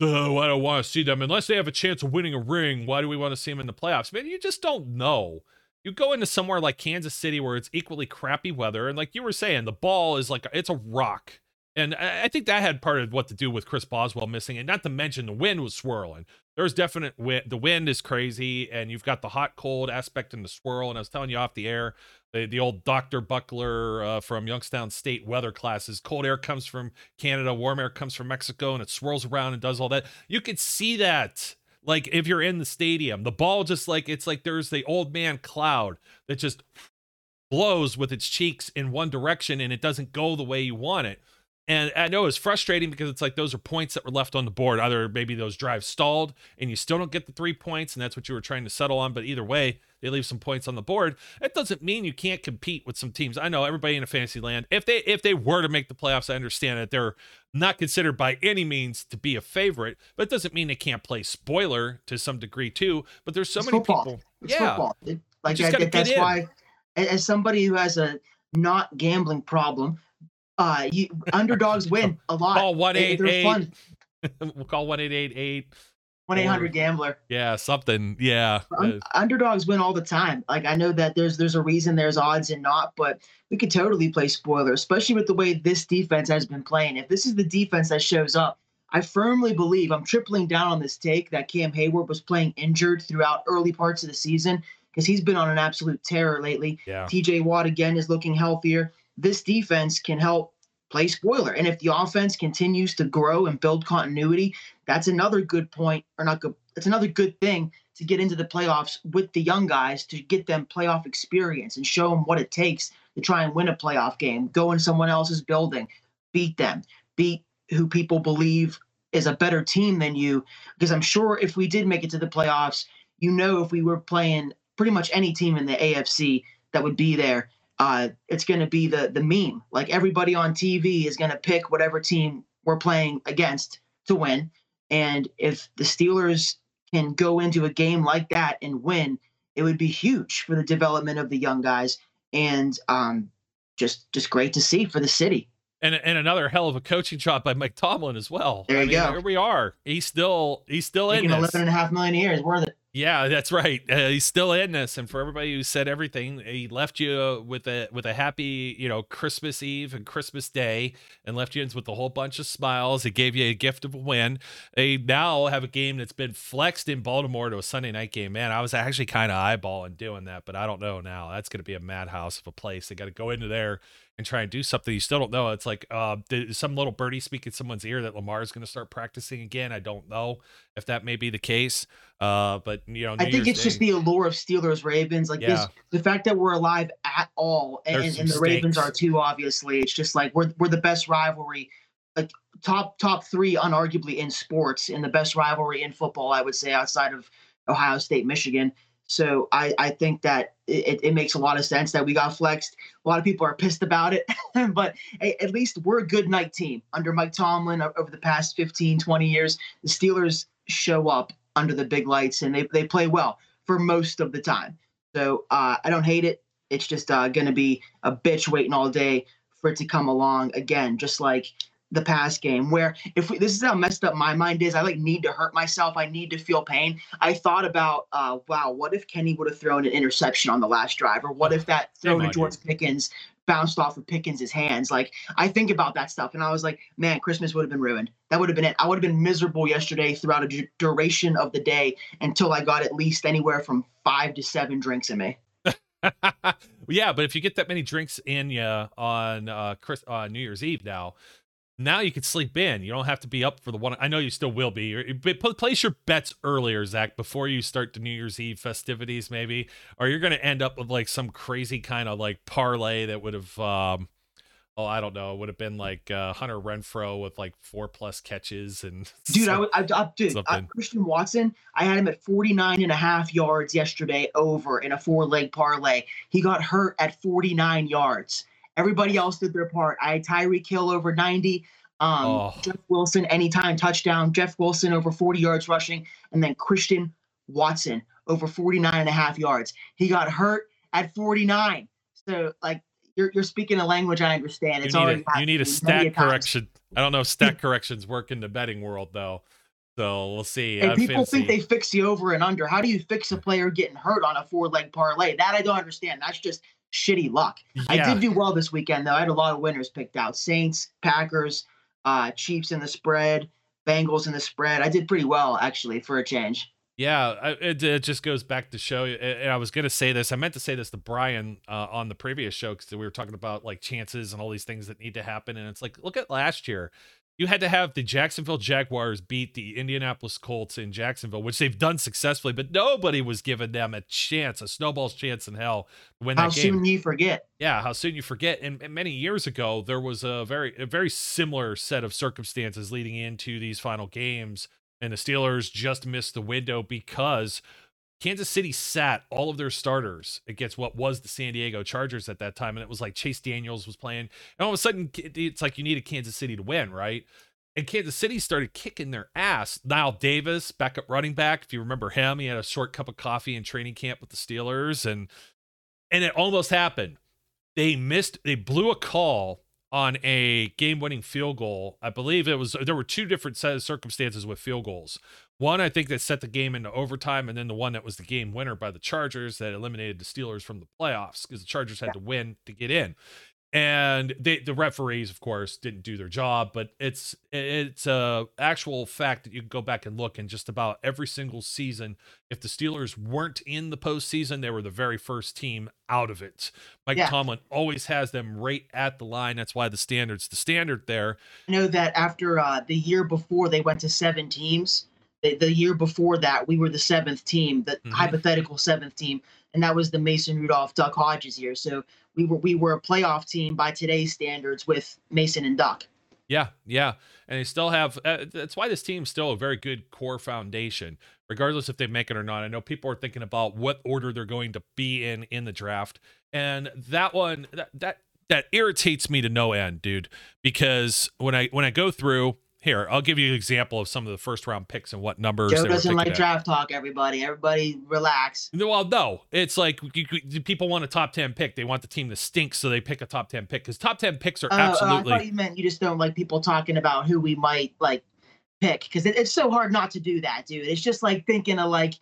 oh, I don't want to see them unless they have a chance of winning a ring. Why do we want to see them in the playoffs? Man, you just don't know. You go into somewhere like Kansas City where it's equally crappy weather, and like you were saying, the ball is like it's a rock. And I think that had part of what to do with Chris Boswell missing, and not to mention the wind was swirling. There's definite wind. The wind is crazy, and you've got the hot cold aspect in the swirl. And I was telling you off the air, the, the old Dr. Buckler uh, from Youngstown State weather classes. Cold air comes from Canada, warm air comes from Mexico, and it swirls around and does all that. You could see that. Like if you're in the stadium, the ball just like it's like there's the old man cloud that just blows with its cheeks in one direction and it doesn't go the way you want it. And I know it's frustrating because it's like those are points that were left on the board. Either maybe those drives stalled and you still don't get the three points, and that's what you were trying to settle on. But either way, they leave some points on the board. It doesn't mean you can't compete with some teams. I know everybody in a fantasy land, if they if they were to make the playoffs, I understand that they're not considered by any means to be a favorite, but it doesn't mean they can't play spoiler to some degree too. But there's so It's many football. people. It's yeah. football. It- like I, that's why, as somebody who has a not gambling problem, uh, you underdogs win a lot. Call one eight eight. we'll call one eight eight eight. One eight hundred gambler. Yeah, something. Yeah. Un- underdogs win all the time. Like I know that there's there's a reason there's odds and not, but we could totally play spoiler, especially with the way this defense has been playing. If this is the defense that shows up, I firmly believe I'm tripling down on this take that Cam Heyward was playing injured throughout early parts of the season because he's been on an absolute terror lately. Yeah. TJ Watt again is looking healthier. This defense can help play spoiler. And if the offense continues to grow and build continuity, that's another good point, or not good, that's another good thing to get into the playoffs with the young guys to get them playoff experience and show them what it takes to try and win a playoff game. Go in someone else's building, beat them, beat who people believe is a better team than you. Because I'm sure if we did make it to the playoffs, you know, if we were playing pretty much any team in the AFC that would be there, uh, it's going to be the the meme. Like everybody on TV is going to pick whatever team we're playing against to win. And if the Steelers can go into a game like that and win, it would be huge for the development of the young guys and um, just just great to see for the city. And and another hell of a coaching job by Mike Tomlin as well. There I you mean, go. Here we are. He's still he's still in this. eleven and a half million a year is worth it. Yeah, that's right. Uh, he's still in this, and for everybody who said everything, he left you with a with a happy, you know, Christmas Eve and Christmas Day, and left you with a whole bunch of smiles. He gave you a gift of a win. They now have a game that's been flexed in Baltimore to a Sunday night game. Man, I was actually kind of eyeballing doing that, but I don't know now. That's going to be a madhouse of a place. They got to go into there and try and do something. You still don't know. It's like uh, did some little birdie speak in someone's ear that Lamar is going to start practicing again. I don't know if that may be the case. Uh, but you know, I think Year's it's just the allure of Steelers Ravens. Like Yeah. this, the fact that we're alive at all, and, and the Ravens are too. Obviously, it's just like we're we're the best rivalry, like top top three, unarguably in sports, and the best rivalry in football. I would say outside of Ohio State, Michigan. So I I think that it, it makes a lot of sense that we got flexed. A lot of people are pissed about it, but at least we're a good night team under Mike Tomlin over the past 15, 20 years. The Steelers show up under the big lights and they, they play well. for most of the time. So uh, I don't hate it. It's just uh, going to be a bitch waiting all day for it to come along again, just like the past game where if we, this is how messed up my mind is. I like need to hurt myself. I need to feel pain. I thought about uh, wow what if kenny would have thrown an interception on the last drive? Or what if that throw to george pickens bounced off of pickens' hands? Like i think about that stuff and i was like man christmas would have been ruined. That would have been it. I would have been miserable yesterday throughout a d- duration of the day until i got at least anywhere from five to seven drinks in me. Yeah but if you get that many drinks in you on uh, Chris, uh, new year's eve now now you can sleep in. You don't have to be up for the one. I know you still will be. But place your bets earlier, Zach, before you start the New Year's Eve festivities, maybe, or you're going to end up with like some crazy kind of like parlay that would have, um, oh, I don't know, it would have been like uh, Hunter Renfrow with like four plus catches and. Dude, I, I, I dude, I, Christian Watson, I had him at 49 and a half yards yesterday over in a four leg parlay. He got hurt at 49 yards. Everybody else did their part. I had Tyreek Hill over 90. Um, oh. Jeff Wilson, anytime touchdown. Jeff Wilson over 40 yards rushing. And then Christian Watson over 49 and a half yards. He got hurt at 49. So, like, you're, you're speaking a language I understand. It's you need a, you need a stat correction. I don't know if stat corrections work in the betting world, though. So we'll see. And people think they fix the over and under. How do you fix a player getting hurt on a four leg parlay? That I don't understand. That's just shitty luck. Yeah. I did do well this weekend though. I had a lot of winners picked out: Saints, Packers, uh, Chiefs in the spread, Bengals in the spread. I did pretty well actually for a change. Yeah, it, it just goes back to show. And I was going to say this. I meant to say this to Brian uh, on the previous show because we were talking about like chances and all these things that need to happen. And it's like, look at last year you had to have the Jacksonville Jaguars beat the Indianapolis Colts in Jacksonville, which they've done successfully, but nobody was giving them a chance, a snowball's chance in hell to win how that game. How soon you forget? Yeah, how soon you forget. And, and, many years ago, there was a very a very similar set of circumstances leading into these final games, and the Steelers just missed the window because Kansas City sat all of their starters against what was the San Diego Chargers at that time. And it was like Chase Daniels was playing. And all of a sudden, it's like you needed Kansas City to win, right? And Kansas City started kicking their ass. Knile Davis, backup running back, if you remember him, he had a short cup of coffee in training camp with the Steelers. And and it almost happened. They missed, they blew a call on a game-winning field goal. I believe it was there were two different set of circumstances with field goals. One, I think that set the game into overtime, and then the one that was the game winner by the Chargers that eliminated the Steelers from the playoffs because the Chargers had yeah. to win to get in and they, the referees of course didn't do their job but it's it's a actual fact that you can go back and look in just about every single season. If the steelers weren't in the postseason they were the very first team out of it. Mike yeah. tomlin always has them right at the line. That's why the standard's the standard there. I know that after uh, the year before they went to seven teams the, the year before that we were the seventh team the mm-hmm. hypothetical seventh team and that was the mason rudolph duck hodges year. So we were we were a playoff team by today's standards with Mason and Duck. Yeah, yeah, and they still have. Uh, that's why this team's still a very good core foundation, regardless if they make it or not. I know people are thinking about what order they're going to be in in the draft, and that one that that that irritates me to no end, dude. Because when I when I go through here, I'll give you an example of some of the first round picks and what numbers. Joe doesn't like at. draft talk. Everybody, everybody, relax. Well, no, it's like you, you, people want a top ten pick. They want the team to stink, so they pick a top ten pick because top ten picks are uh, absolutely. Uh, I thought you meant you just don't like people talking about who we might like pick because it, it's so hard not to do that, dude. It's just like thinking of like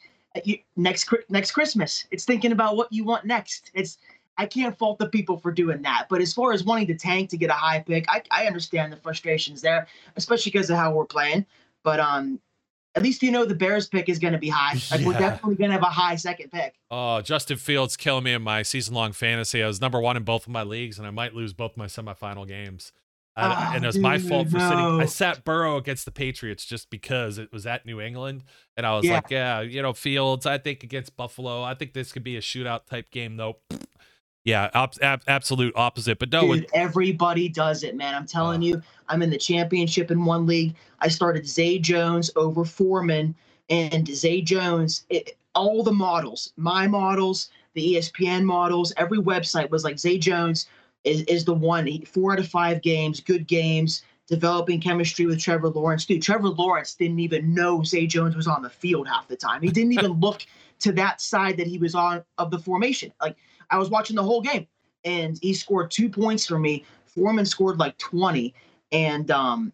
you, next next Christmas. It's thinking about what you want next. It's I can't fault the people for doing that. But as far as wanting to tank to get a high pick, I, I understand the frustrations there, especially because of how we're playing. But um, at least you know the Bears pick is going to be high. Like yeah. we're definitely going to have a high second pick. Oh, Justin Fields killing me in my season long fantasy. I was number one in both of my leagues, and I might lose both my semifinal games. Uh, and it was dude, my fault for no. sitting. I sat Burrow against the Patriots just because it was at New England, and I was yeah. like, yeah, you know, Fields. I think against Buffalo, I think this could be a shootout type game. Though, yeah, op- ab- absolute opposite. But no, Dude, everybody does it, man. I'm telling you, I'm in the championship in one league. I started Zay Jones over Foreman, and Zay Jones, it, all the models, my models, the ESPN models, every website was like Zay Jones is, is the one. Four out of five games, good games, developing chemistry with Trevor Lawrence. Dude, Trevor Lawrence didn't even know Zay Jones was on the field half the time. He didn't even look to that side that he was on of the formation. Like I was watching the whole game, and he scored two points for me. Foreman scored like 20, and um,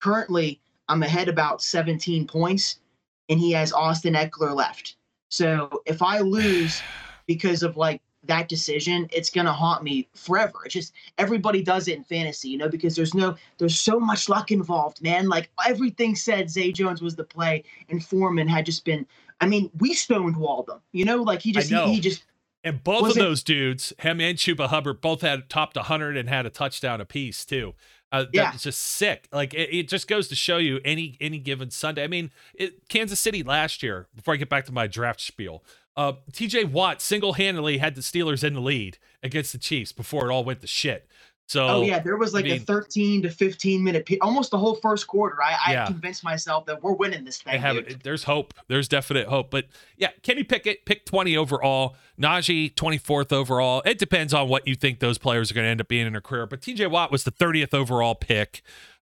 currently I'm ahead about 17 points, and he has Austin Ekeler left. So if I lose because of like that decision, it's gonna haunt me forever. It's just everybody does it in fantasy, you know, because there's no there's so much luck involved, man. Like everything said Zay Jones was the play, and Foreman had just been. I mean, we stonewalled them. you know, like he just he, he just and both Was of it- those dudes, him and Chuba Hubbard, both had topped 100 and had a touchdown apiece too. Uh, Yeah. That's just sick. Like it, it just goes to show you any any given Sunday. I mean, it, Kansas City last year. Before I get back to my draft spiel, uh, T.J. Watt single handedly had the Steelers in the lead against the Chiefs before it all went to shit. So Oh yeah, there was like I mean, a 13 to 15 minute, pe- almost the whole first quarter. I, I Yeah. convinced myself that we're winning this thing. have There's hope. There's definite hope. But yeah, Kenny Pickett picked 20 overall. Najee 24th overall. It depends on what you think those players are going to end up being in their career. But TJ Watt was the 30th overall pick.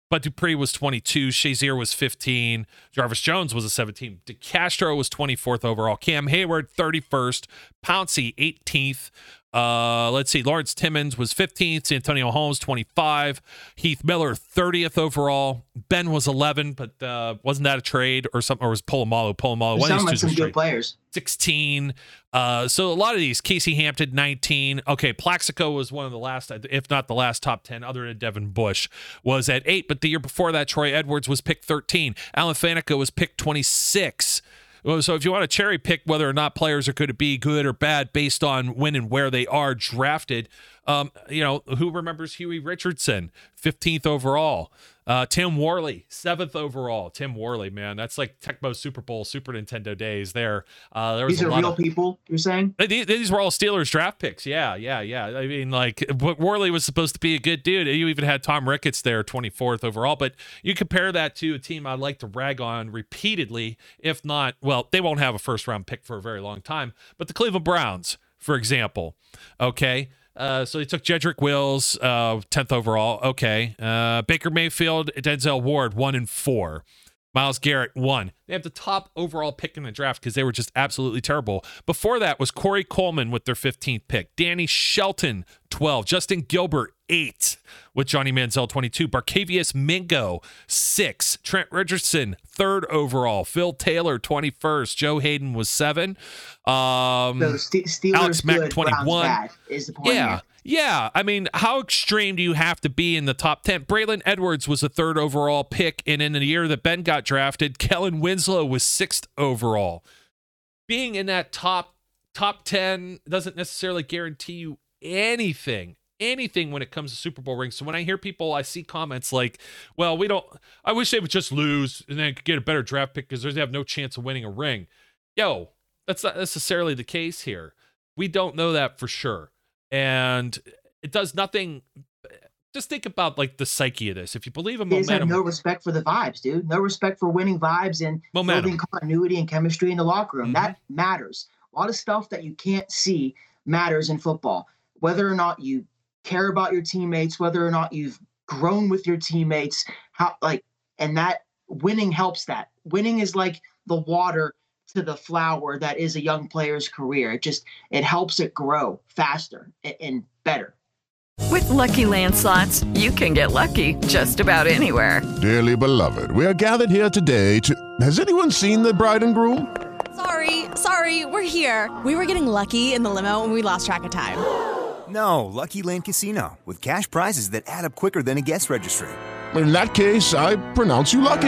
But Dupree was 22. Shazier was 15. Jarvis Jones was a 17. DeCastro was 24th overall. Cam Heyward 31st. Pouncey 18th. Uh, let's see. Lawrence Timmons was 15th. Antonio Holmes 25. Heath Miller 30th overall. Ben was 11, but uh, wasn't that a trade or something? Or was Polamalu? Polamalu. Sound like some good trade. players. 16. Uh, so a lot of these. Casey Hampton, 19. Okay, Plaxico was one of the last, if not the last top 10, other than Devin Bush, was at 8. But the year before that, Troy Edwards was picked 13. Alan Faneca was picked 26. So if you want to cherry pick whether or not players are going to be good or bad based on when and where they are drafted, um, you know, who remembers Huey Richardson, 15th overall? Uh, Tim Worley, seventh overall. Tim Worley, man, that's like Tecmo Super Bowl, Super Nintendo days. There, uh, there was These a are real of people. You're saying? These, these were all Steelers draft picks. Yeah, yeah, yeah. I mean, like, but Worley was supposed to be a good dude. You even had Tom Ricketts there, 24th overall. But you compare that to a team I'd like to rag on repeatedly, if not, well, they won't have a first round pick for a very long time. But the Cleveland Browns, for example, okay. Uh, so they took Jedrick Wills, uh, 10th overall. Okay. Uh, Baker Mayfield, Denzel Ward, one and four. Myles Garrett, one. They have the top overall pick in the draft because they were just absolutely terrible. Before that was Corey Coleman with their 15th pick. Danny Shelton, 12. Justin Gilbert, 8. With Johnny Manziel, 22. Barkevious Mingo, 6. Trent Richardson, 3rd overall. Phil Taylor, 21st. Joe Haden was 7. Um, So Steelers Alex Mack, 21. is the point. Yeah. here. Yeah. I mean, how extreme do you have to be in the top 10? Braylon Edwards was the third overall pick. And in the year that Ben got drafted, Kellen Winslow was sixth overall. Being in that top top 10 doesn't necessarily guarantee you anything anything when it comes to super bowl rings so when i hear people i see comments like well we don't i wish they would just lose and then get a better draft pick because they have no chance of winning a ring yo that's not necessarily the case here we don't know that for sure and it does nothing just think about like the psyche of this if you believe in just have momentum no respect for the vibes, dude. No respect for winning vibes and Momentum. building continuity and chemistry in the locker room. Mhm. That matters. A lot of stuff that you can't see matters in football. Whether or not you care about your teammates, whether or not you've grown with your teammates, how like and that winning helps that. Winning is like the water to the flower that is a young player's career. It just it helps it grow faster a- and better. With Lucky Land slots, you can get lucky just about anywhere. Dearly beloved, we are gathered here today to. Has anyone seen the bride and groom? Sorry, sorry, we're here. We were getting lucky in the limo and we lost track of time. No, Lucky Land Casino, with cash prizes that add up quicker than a guest registry. In that case, I pronounce you lucky.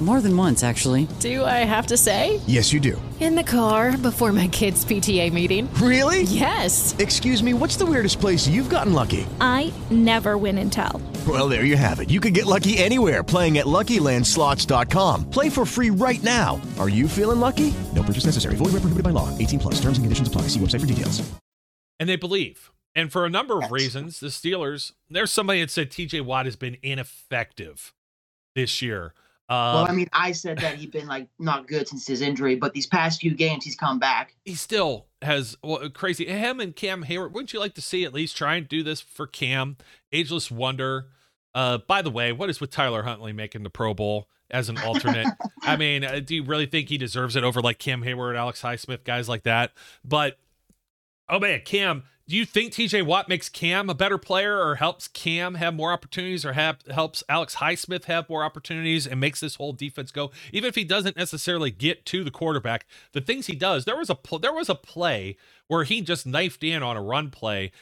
More than once, actually. Do I have to say? Yes, you do. In the car before my kids' PTA meeting. Really? Yes. Excuse me, what's the weirdest place you've gotten lucky? I never win and tell. Well, there you have it. You can get lucky anywhere playing at LuckyLandSlots.com. Play for free right now. Are you feeling lucky? No purchase necessary. Void where prohibited by law. 18 plus. Terms and conditions apply. See website for details. and they believe And for a number of reasons, the Steelers, there's somebody that said TJ Watt has been ineffective this year. Well, I mean, I said that he'd been like not good since his injury, but these past few games he's come back. He still has well, crazy. Him and Cam Heyward. Wouldn't you like to see at least try and do this for Cam? Ageless wonder. Uh, by the way, what is with Tyler Huntley making the Pro Bowl as an alternate? I mean, uh, do you really think he deserves it over like Cam Heyward, Alex Highsmith, guys like that? But oh man, Cam, do you think TJ Watt makes Cam a better player or helps Cam have more opportunities or have, helps Alex Highsmith have more opportunities and makes this whole defense go? Even if he doesn't necessarily get to the quarterback, the things he does, there was a there was a play where he just knifed in on a run play.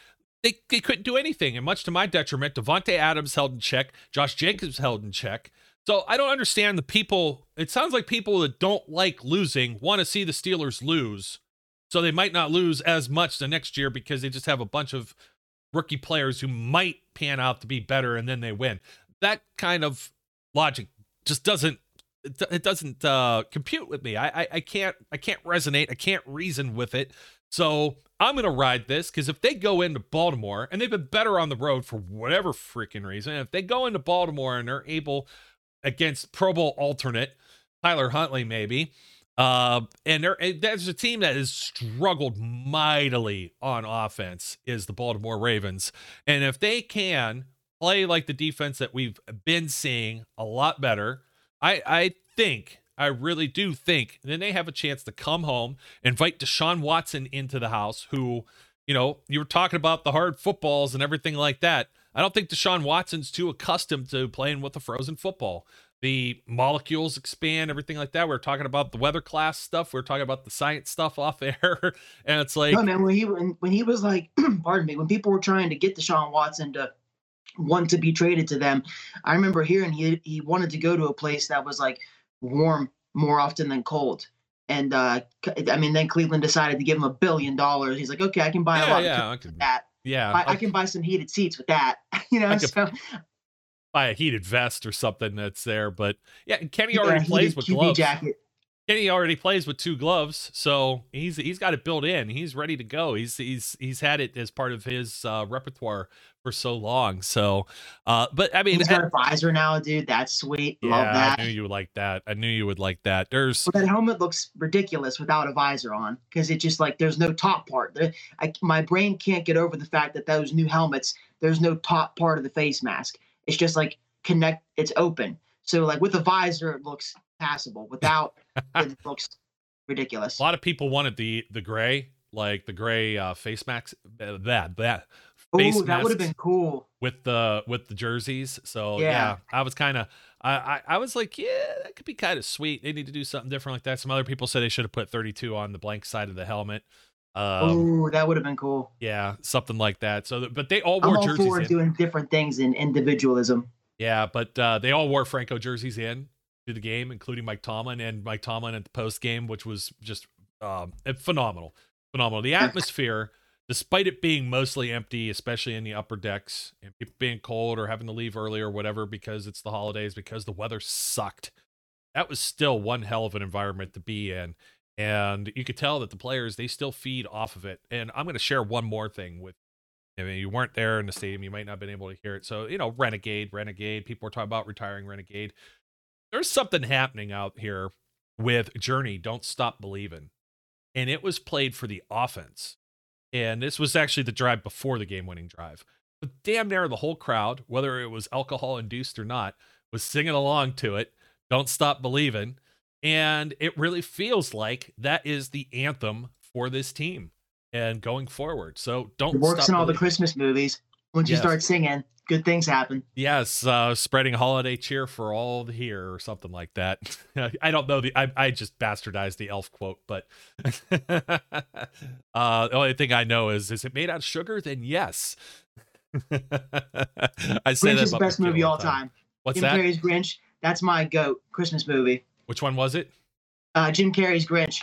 They, they couldn't do anything, and much to my detriment, Davante Adams held in check, Josh Jacobs held in check. So I don't understand the people. It sounds like people that don't like losing want to see the Steelers lose so they might not lose as much the next year because they just have a bunch of rookie players who might pan out to be better and then they win. That kind of logic just doesn't it doesn't uh, compute with me. I, I I can't I can't resonate. I can't reason with it. So I'm gonna ride this because if they go into Baltimore and they've been better on the road for whatever freaking reason, if they go into Baltimore and they're able against Pro Bowl alternate Tyler Huntley maybe uh, and there, there's a team that has struggled mightily on offense is the Baltimore Ravens. And if they can play like the defense that we've been seeing a lot better, I, I think, I really do think, then they have a chance to come home, invite Deshaun Watson into the house, who, you know, you were talking about the hard footballs and everything like that. I don't think Deshaun Watson's too accustomed to playing with a frozen football the molecules expand, everything like that. We are talking about the weather class stuff. We are talking about the science stuff off air, and it's like, no man, when he when, when he was like, pardon me, when people were trying to get the Deshaun Watson to want to be traded to them, I remember hearing he he wanted to go to a place that was like warm more often than cold. And uh, I mean, then Cleveland decided to give him a billion dollars. He's like, okay, I can buy yeah, a lot yeah, of that. Yeah, I, I, can buy some heated seats with that. You know, could, so buy a heated vest or something that's there. But yeah, Kenny yeah, already plays with QB gloves. Jacket. Kenny already plays with two gloves, so he's he's got it built in. He's ready to go. He's he's he's had it as part of his uh, repertoire for so long. So, uh, but I mean, he's got a visor now, dude. That's sweet. Yeah, Love that. I knew you would like that. I knew you would like that. There's but that helmet looks ridiculous without a visor on because it just like there's no top part. There, I, my brain can't get over the fact that those new helmets there's no top part of the face mask. It's just like connect. It's open. So like with a visor, it looks passable. Without, it looks ridiculous. A lot of people wanted the the gray, like the gray uh, face mask. Uh, that that. Oh, that would have been cool with the with the jerseys. So Yeah. yeah, I was kind of I, I I was like, yeah, that could be kind of sweet. They need to do something different like that. Some other people said they should have put 32 on the blank side of the helmet. Um, Ooh, that would have been cool. yeah, something like that. So, but they all wore I'm all jerseys. for in. doing different things in individualism. Yeah, but uh, they all wore Franco jerseys in to the game, including Mike Tomlin and Mike Tomlin at the post game, which was just um, phenomenal, phenomenal. The atmosphere, despite it being mostly empty, especially in the upper decks, and people being cold or having to leave early or whatever because it's the holidays, because the weather sucked. That was still one hell of an environment to be in. And you could tell that the players, they still feed off of it. And I'm going to share one more thing with I mean, you weren't there in the stadium. You might not have been able to hear it. So, you know, Renegade, Renegade. People were talking about retiring Renegade. There's something happening out here with Journey, Don't Stop Believing. And it was played for the offense. And this was actually the drive before the game winning drive. But damn near the whole crowd, whether it was alcohol induced or not, was singing along to it. Don't Stop Believing. And it really feels like that is the anthem for this team and going forward. So don't It works stop in all the. Christmas movies. Once you start singing, good things happen. Yes, uh, spreading holiday cheer for all here or something like that. I don't know the. I, I just bastardized the elf quote, but uh, the only thing I know is is it made out of sugar? Then yes. I say Grinch that is the best movie all the time. What's Jim that? Carrey's Grinch. That's my goat Christmas movie. Which one was it? Uh, Jim Carrey's Grinch.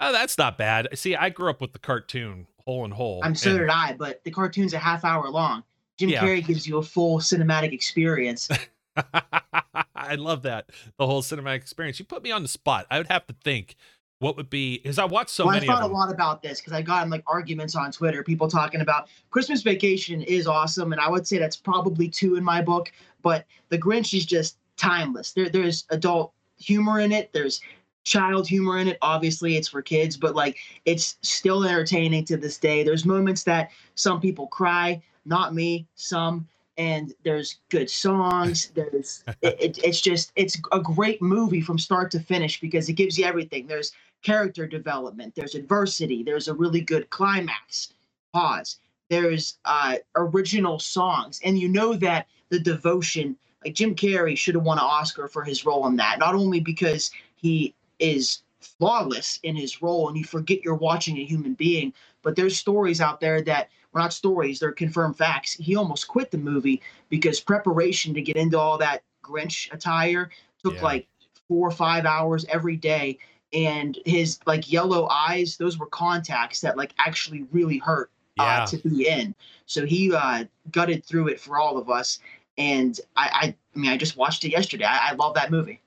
Oh, that's not bad. See, I grew up with the cartoon Hole and Hole. I'm so and- did I, but the cartoon's a half hour long. Jim Yeah. Carrey gives you a full cinematic experience. I love that the whole cinematic experience. You put me on the spot. I would have to think what would be? Because I watched so well, many. I thought a lot about this because I got in like arguments on Twitter. People talking about Christmas Vacation is awesome, and I would say that's probably two in my book. But The Grinch is just timeless. There, there's adult humor in it. There's child humor in it. Obviously, it's for kids, but like it's still entertaining to this day. There's moments that some people cry, not me, some. And there's good songs. There's it, it, it's just it's a great movie from start to finish because it gives you everything. There's character development. There's adversity. There's a really good climax. Pause. There's uh, original songs, and you know that the devotion. Like Jim Carrey should have won an Oscar for his role in that. Not only because he is flawless in his role and you forget you're watching a human being but there's stories out there that were not stories they're confirmed facts he almost quit the movie because preparation to get into all that grinch attire took Yeah. like four or five hours every day and his like yellow eyes those were contacts that like actually really hurt Yeah. uh, to be in so he uh gutted through it for all of us and i i, I mean i just watched it yesterday I, I love that movie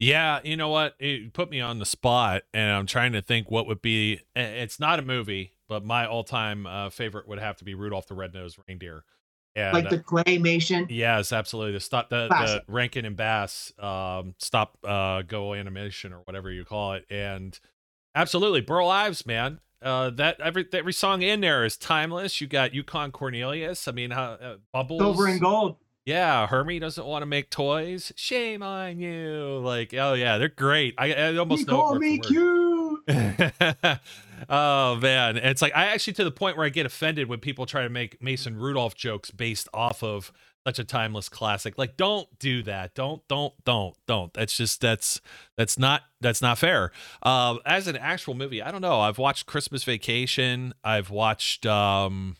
Yeah, you know what? It put me on the spot, and I'm trying to think what would be. It's not a movie, but my all-time uh, favorite would have to be Rudolph the Red-Nosed Reindeer. And like the claymation yes, absolutely. The stop the, the Rankin and Bass um, stop uh, go animation or whatever you call it, and absolutely Burl Ives, man. Uh, that every every song in there is timeless. You got Yukon Cornelius. I mean, uh, Bubbles, silver and gold yeah, Hermie doesn't want to make toys. Shame on you. Like, oh yeah, they're great. I, I almost you know call me cute oh man, it's like I actually to the point where I get offended when people try to make Mason Rudolph jokes based off of such a timeless classic. Like, don't do that. Don't, don't, don't, don't. That's just that's that's not that's not fair. Uh, as an actual movie, I don't know. I've watched Christmas Vacation. I've watched um,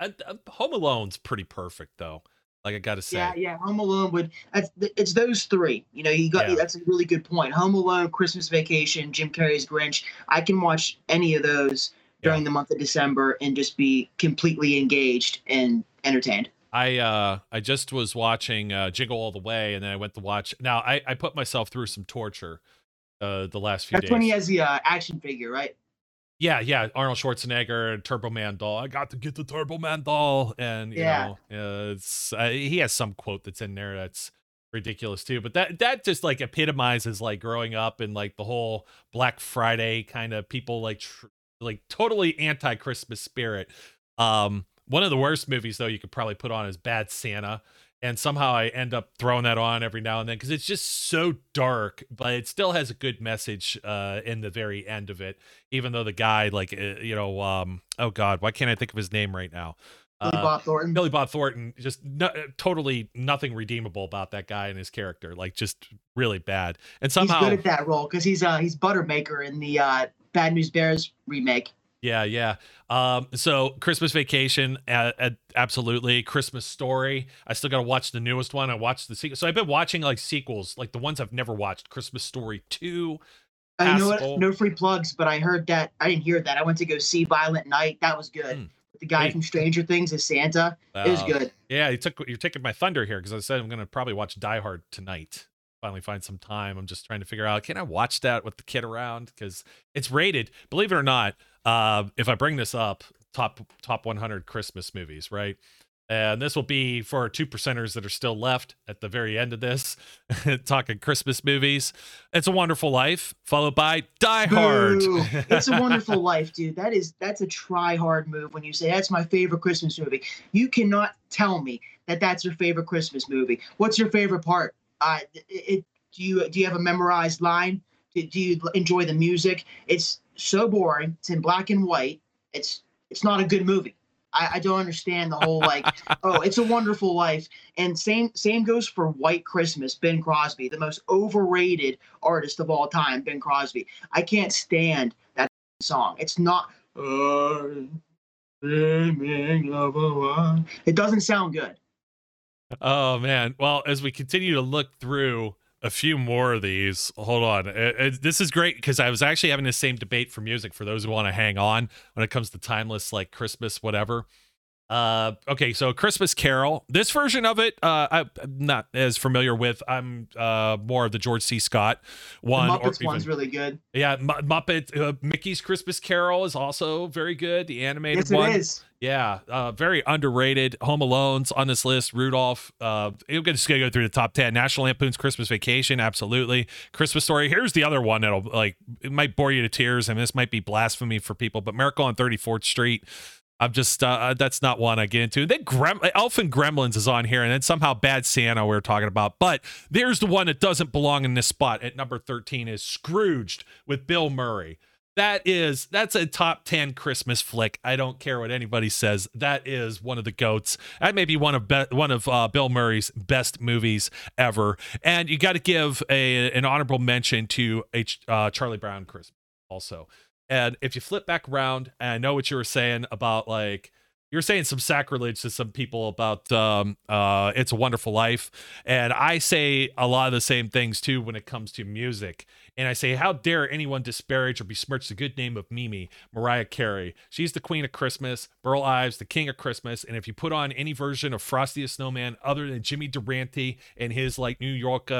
I, I- Home Alone's pretty perfect though. Like I gotta say, Yeah, yeah. Home Alone would. That's, it's those three. You know, you got. Yeah. That's a really good point. Home Alone, Christmas Vacation, Jim Carrey's Grinch. I can watch any of those during the month of December and just be completely engaged and entertained. I uh I just was watching uh Jingle All the Way and then I went to watch now I I put myself through some torture uh the last few That's days. when he has the uh, action figure, right? Yeah, yeah, Arnold Schwarzenegger, Turbo Man doll. I got to get the Turbo Man doll and you Yeah. know, uh, it's uh, he has some quote that's in there that's ridiculous too, but that that just like epitomizes like growing up and like the whole Black Friday kind of people like tr- like totally anti-Christmas spirit. Um one of the worst movies though you could probably put on is Bad Santa and somehow I end up throwing that on every now and then because it's just so dark, but it still has a good message uh, in the very end of it. Even though the guy, like, uh, you know, um, oh god, why can't I think of his name right now? Billy Uh, Bob Thornton. Billy Bob Thornton, just no, totally nothing redeemable about that guy and his character, like just really bad. And somehow, he's good at that role because he's uh he's Buttermaker in the uh, Bad News Bears remake. Yeah, yeah. Um, so Christmas Vacation, uh, uh, absolutely. Christmas Story. I still got to watch the newest one. I watched the sequel. So I've been watching like sequels, like the ones I've never watched. Christmas Story Two. I know what, no free plugs, but I heard that I didn't hear that. I went to go see Violent Night. That was good. With the guy Wait. from Stranger Things is Santa. it was Uh, good. Yeah, you took you're taking my thunder here because I said I'm gonna probably watch Die Hard tonight. Finally find some time. I'm just trying to figure out can I watch that with the kid around because it's rated. Believe it or not, uh, if I bring this up, top top 100 Christmas movies, right? And this will be for our two percenters that are still left at the very end of this, talking Christmas movies. It's a Wonderful Life, followed by Die Hard. Boo. it's a wonderful life, dude. That is that's a try hard move when you say that's my favorite Christmas movie. You cannot tell me that that's your favorite Christmas movie. What's your favorite part? Uh, it, do you do you have a memorized line? Do, do you enjoy the music? It's so boring. It's in black and white. It's it's not a good movie. I, I don't understand the whole like oh it's a wonderful life and same same goes for White Christmas Bing Crosby the most overrated artist of all time Bing Crosby I can't stand that song it's not uh, dreaming of a it doesn't sound good Oh man. Well, as we continue to look through a few more of these, hold on. Uh, uh, this is great because I was actually having the same debate for music for those who want to hang on when it comes to timeless like Christmas whatever. Uh, okay, so Christmas Carol. This version of it, uh, I'm not as familiar with. I'm uh more of the George C. Scott one. the or Muppets even- one's really good. yeah, M- Muppet uh, Mickey's Christmas Carol is also very good. The animated Yes, it one. is. Yeah, uh, very underrated. Home Alone's on this list. Rudolph. Uh, you're just gonna go through the top ten. National Lampoon's Christmas Vacation, absolutely. Christmas Story. Here's the other one that'll like it might bore you to tears, I and this might be blasphemy for people, but Miracle on 34th Street. I'm just uh, that's not one I get into. Then Grem- Elf and Gremlins is on here, and then somehow Bad Santa we are talking about. But there's the one that doesn't belong in this spot at number 13 is Scrooged with Bill Murray. That is that's a top 10 Christmas flick. I don't care what anybody says. That is one of the goats. That may be one of be- one of uh, Bill Murray's best movies ever. And you got to give a an honorable mention to uh, Charlie Brown Christmas also. And if you flip back around, and I know what you were saying about like you're saying some sacrilege to some people about um uh it's a wonderful life. And i say a lot of the same things too when it comes to music. And i say how dare anyone disparage or besmirch the good name of mimi mariah carey. She's the queen of christmas burl ives the king of christmas. And if you put on any version of frosty the snowman other than jimmy durante and his like new york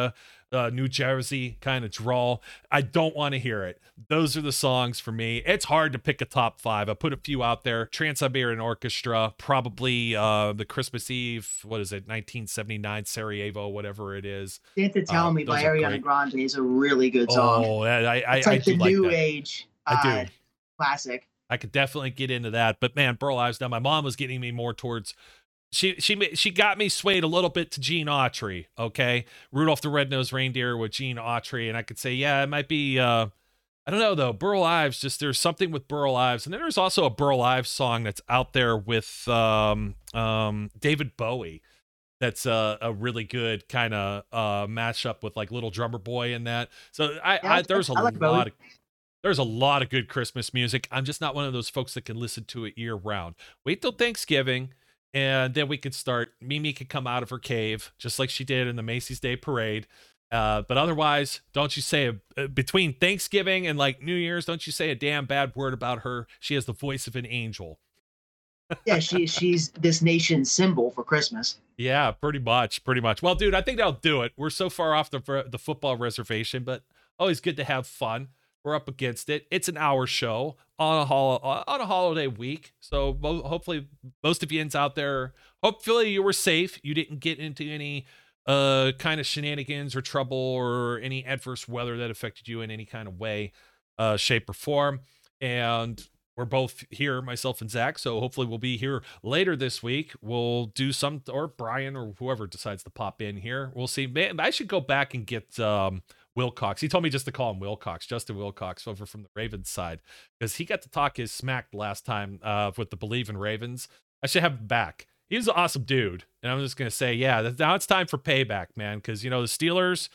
uh, New Jersey kind of drawl. I don't want to hear it. Those are the songs for me. It's hard to pick a top five. I put a few out there. Trans Siberian Orchestra, probably uh, the Christmas Eve. What is it? 1979 Sarajevo, whatever it is. Santa Tell Uh, Me by Ariana great. Grande is a really good song. Oh, I, I, I, it's like I the like new that. age I do. uh, classic. I could definitely get into that. But man, Burl Ives. Now my mom was getting me more towards. She she she got me swayed a little bit to Gene Autry. Okay, Rudolph the Red-Nosed Reindeer with Gene Autry, and I could say yeah, it might be. uh I don't know though. Burl Ives, just there's something with Burl Ives, and then there's also a Burl Ives song that's out there with um um David Bowie. That's a, a really good kind of uh mashup with like Little Drummer Boy in that. So I, Yeah, I there's a I like Bowie. lot of there's a lot of good Christmas music. I'm just not one of those folks that can listen to it year round. Wait till Thanksgiving, and then we could start. Mimi could come out of her cave, just like she did in the Macy's Day Parade. Uh, but otherwise, don't you say a, between Thanksgiving and like New Year's, don't you say a damn bad word about her. She has the voice of an angel. yeah, she she's this nation's symbol for Christmas. Yeah, pretty much, pretty much. Well, dude, I think that'll do it. We're so far off the the football reservation, but always good to have fun. We're up against it. It's an hour show on a hol- on a holiday week, so mo- hopefully most of you out there, hopefully you were safe. You didn't get into any uh kind of shenanigans or trouble or any adverse weather that affected you in any kind of way, uh, shape or form. And we're both here, myself and Zac. So hopefully we'll be here later this week. We'll do some, or Brian or whoever decides to pop in here. We'll see. Man, I should go back and get um, Wilcox. He told me just to call him Wilcox, Justin Wilcox, over from the Ravens side, because he got to talk his smack last time uh, with the Believe in Ravens. I should have him back. He's an awesome dude, and I'm just gonna say, yeah, now it's time for payback, man. Because you know the Steelers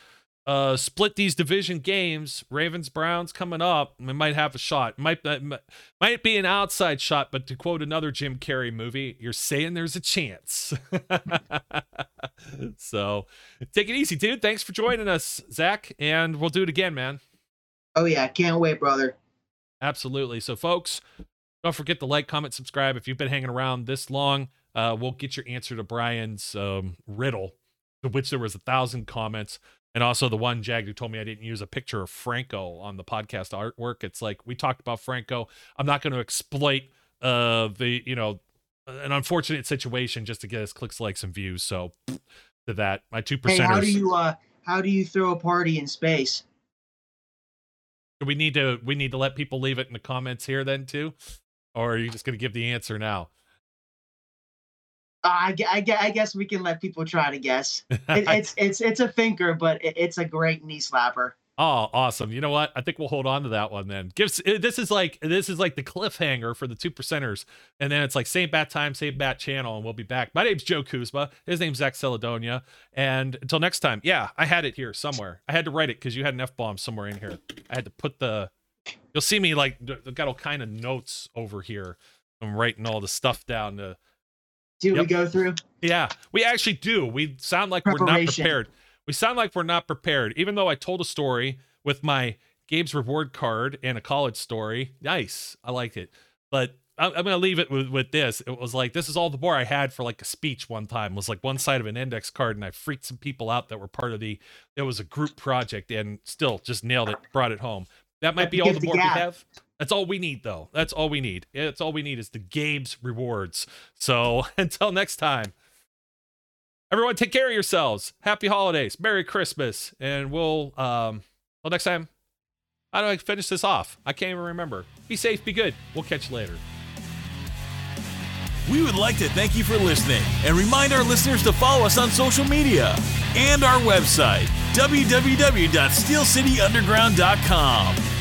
uh split these division games ravens browns coming up we might have a shot might uh, might be an outside shot but to quote another jim carrey movie you're saying there's a chance so take it easy dude thanks for joining us zac and we'll do it again man Oh yeah, can't wait, brother. Absolutely. So, folks, don't forget to like, comment, subscribe. If you've been hanging around this long, uh, we'll get your answer to Brian's um, riddle, to which there was a thousand comments. And also the one Jag who told me I didn't use a picture of Franco on the podcast artwork. It's like we talked about Franco. I'm not going to exploit uh, the you know an unfortunate situation just to get us clicks, likes, and views. So to that, my two Hey, how do you uh how do you throw a party in space? we need to we need to let people leave it in the comments here then too, or are you just going to give the answer now? I, I, I guess we can let people try to guess. It, it's it's it's a thinker, but it, it's a great knee slapper. Oh, awesome! You know what? I think we'll hold on to that one then. Gives uh, this is like this is like the cliffhanger for the two percenters, and then it's like same bat time, same bat channel, and we'll be back. My name's Joe Kuzma. His name's Zac Celedonia, and until next time, yeah, I had it here somewhere. I had to write it because you had an f bomb somewhere in here. I had to put the. You'll see me like got all kind of notes over here. I'm writing all the stuff down to What Yep. we go through. yeah, we actually do. We sound like we're not prepared. We sound like we're not prepared, even though I told a story with my Gabe's reward card and a college story. Nice, I liked it. But I'm going to leave it with, with this. It was like this is all the more I had for like a speech one time. It was like one side of an index card, and I freaked some people out that were part of the. It was a group project, and still just nailed it, brought it home. That might be all the more we have. That's all we need, though. That's all we need. That's all we need is the Gabe's rewards. So until next time, everyone, take care of yourselves. Happy holidays, Merry Christmas, and we'll um. Well, next time, how do I finish this off? I can't even remember. Be safe, be good. We'll catch you later. We would like to thank you for listening and remind our listeners to follow us on social media and our website, www.steelcityunderground.com.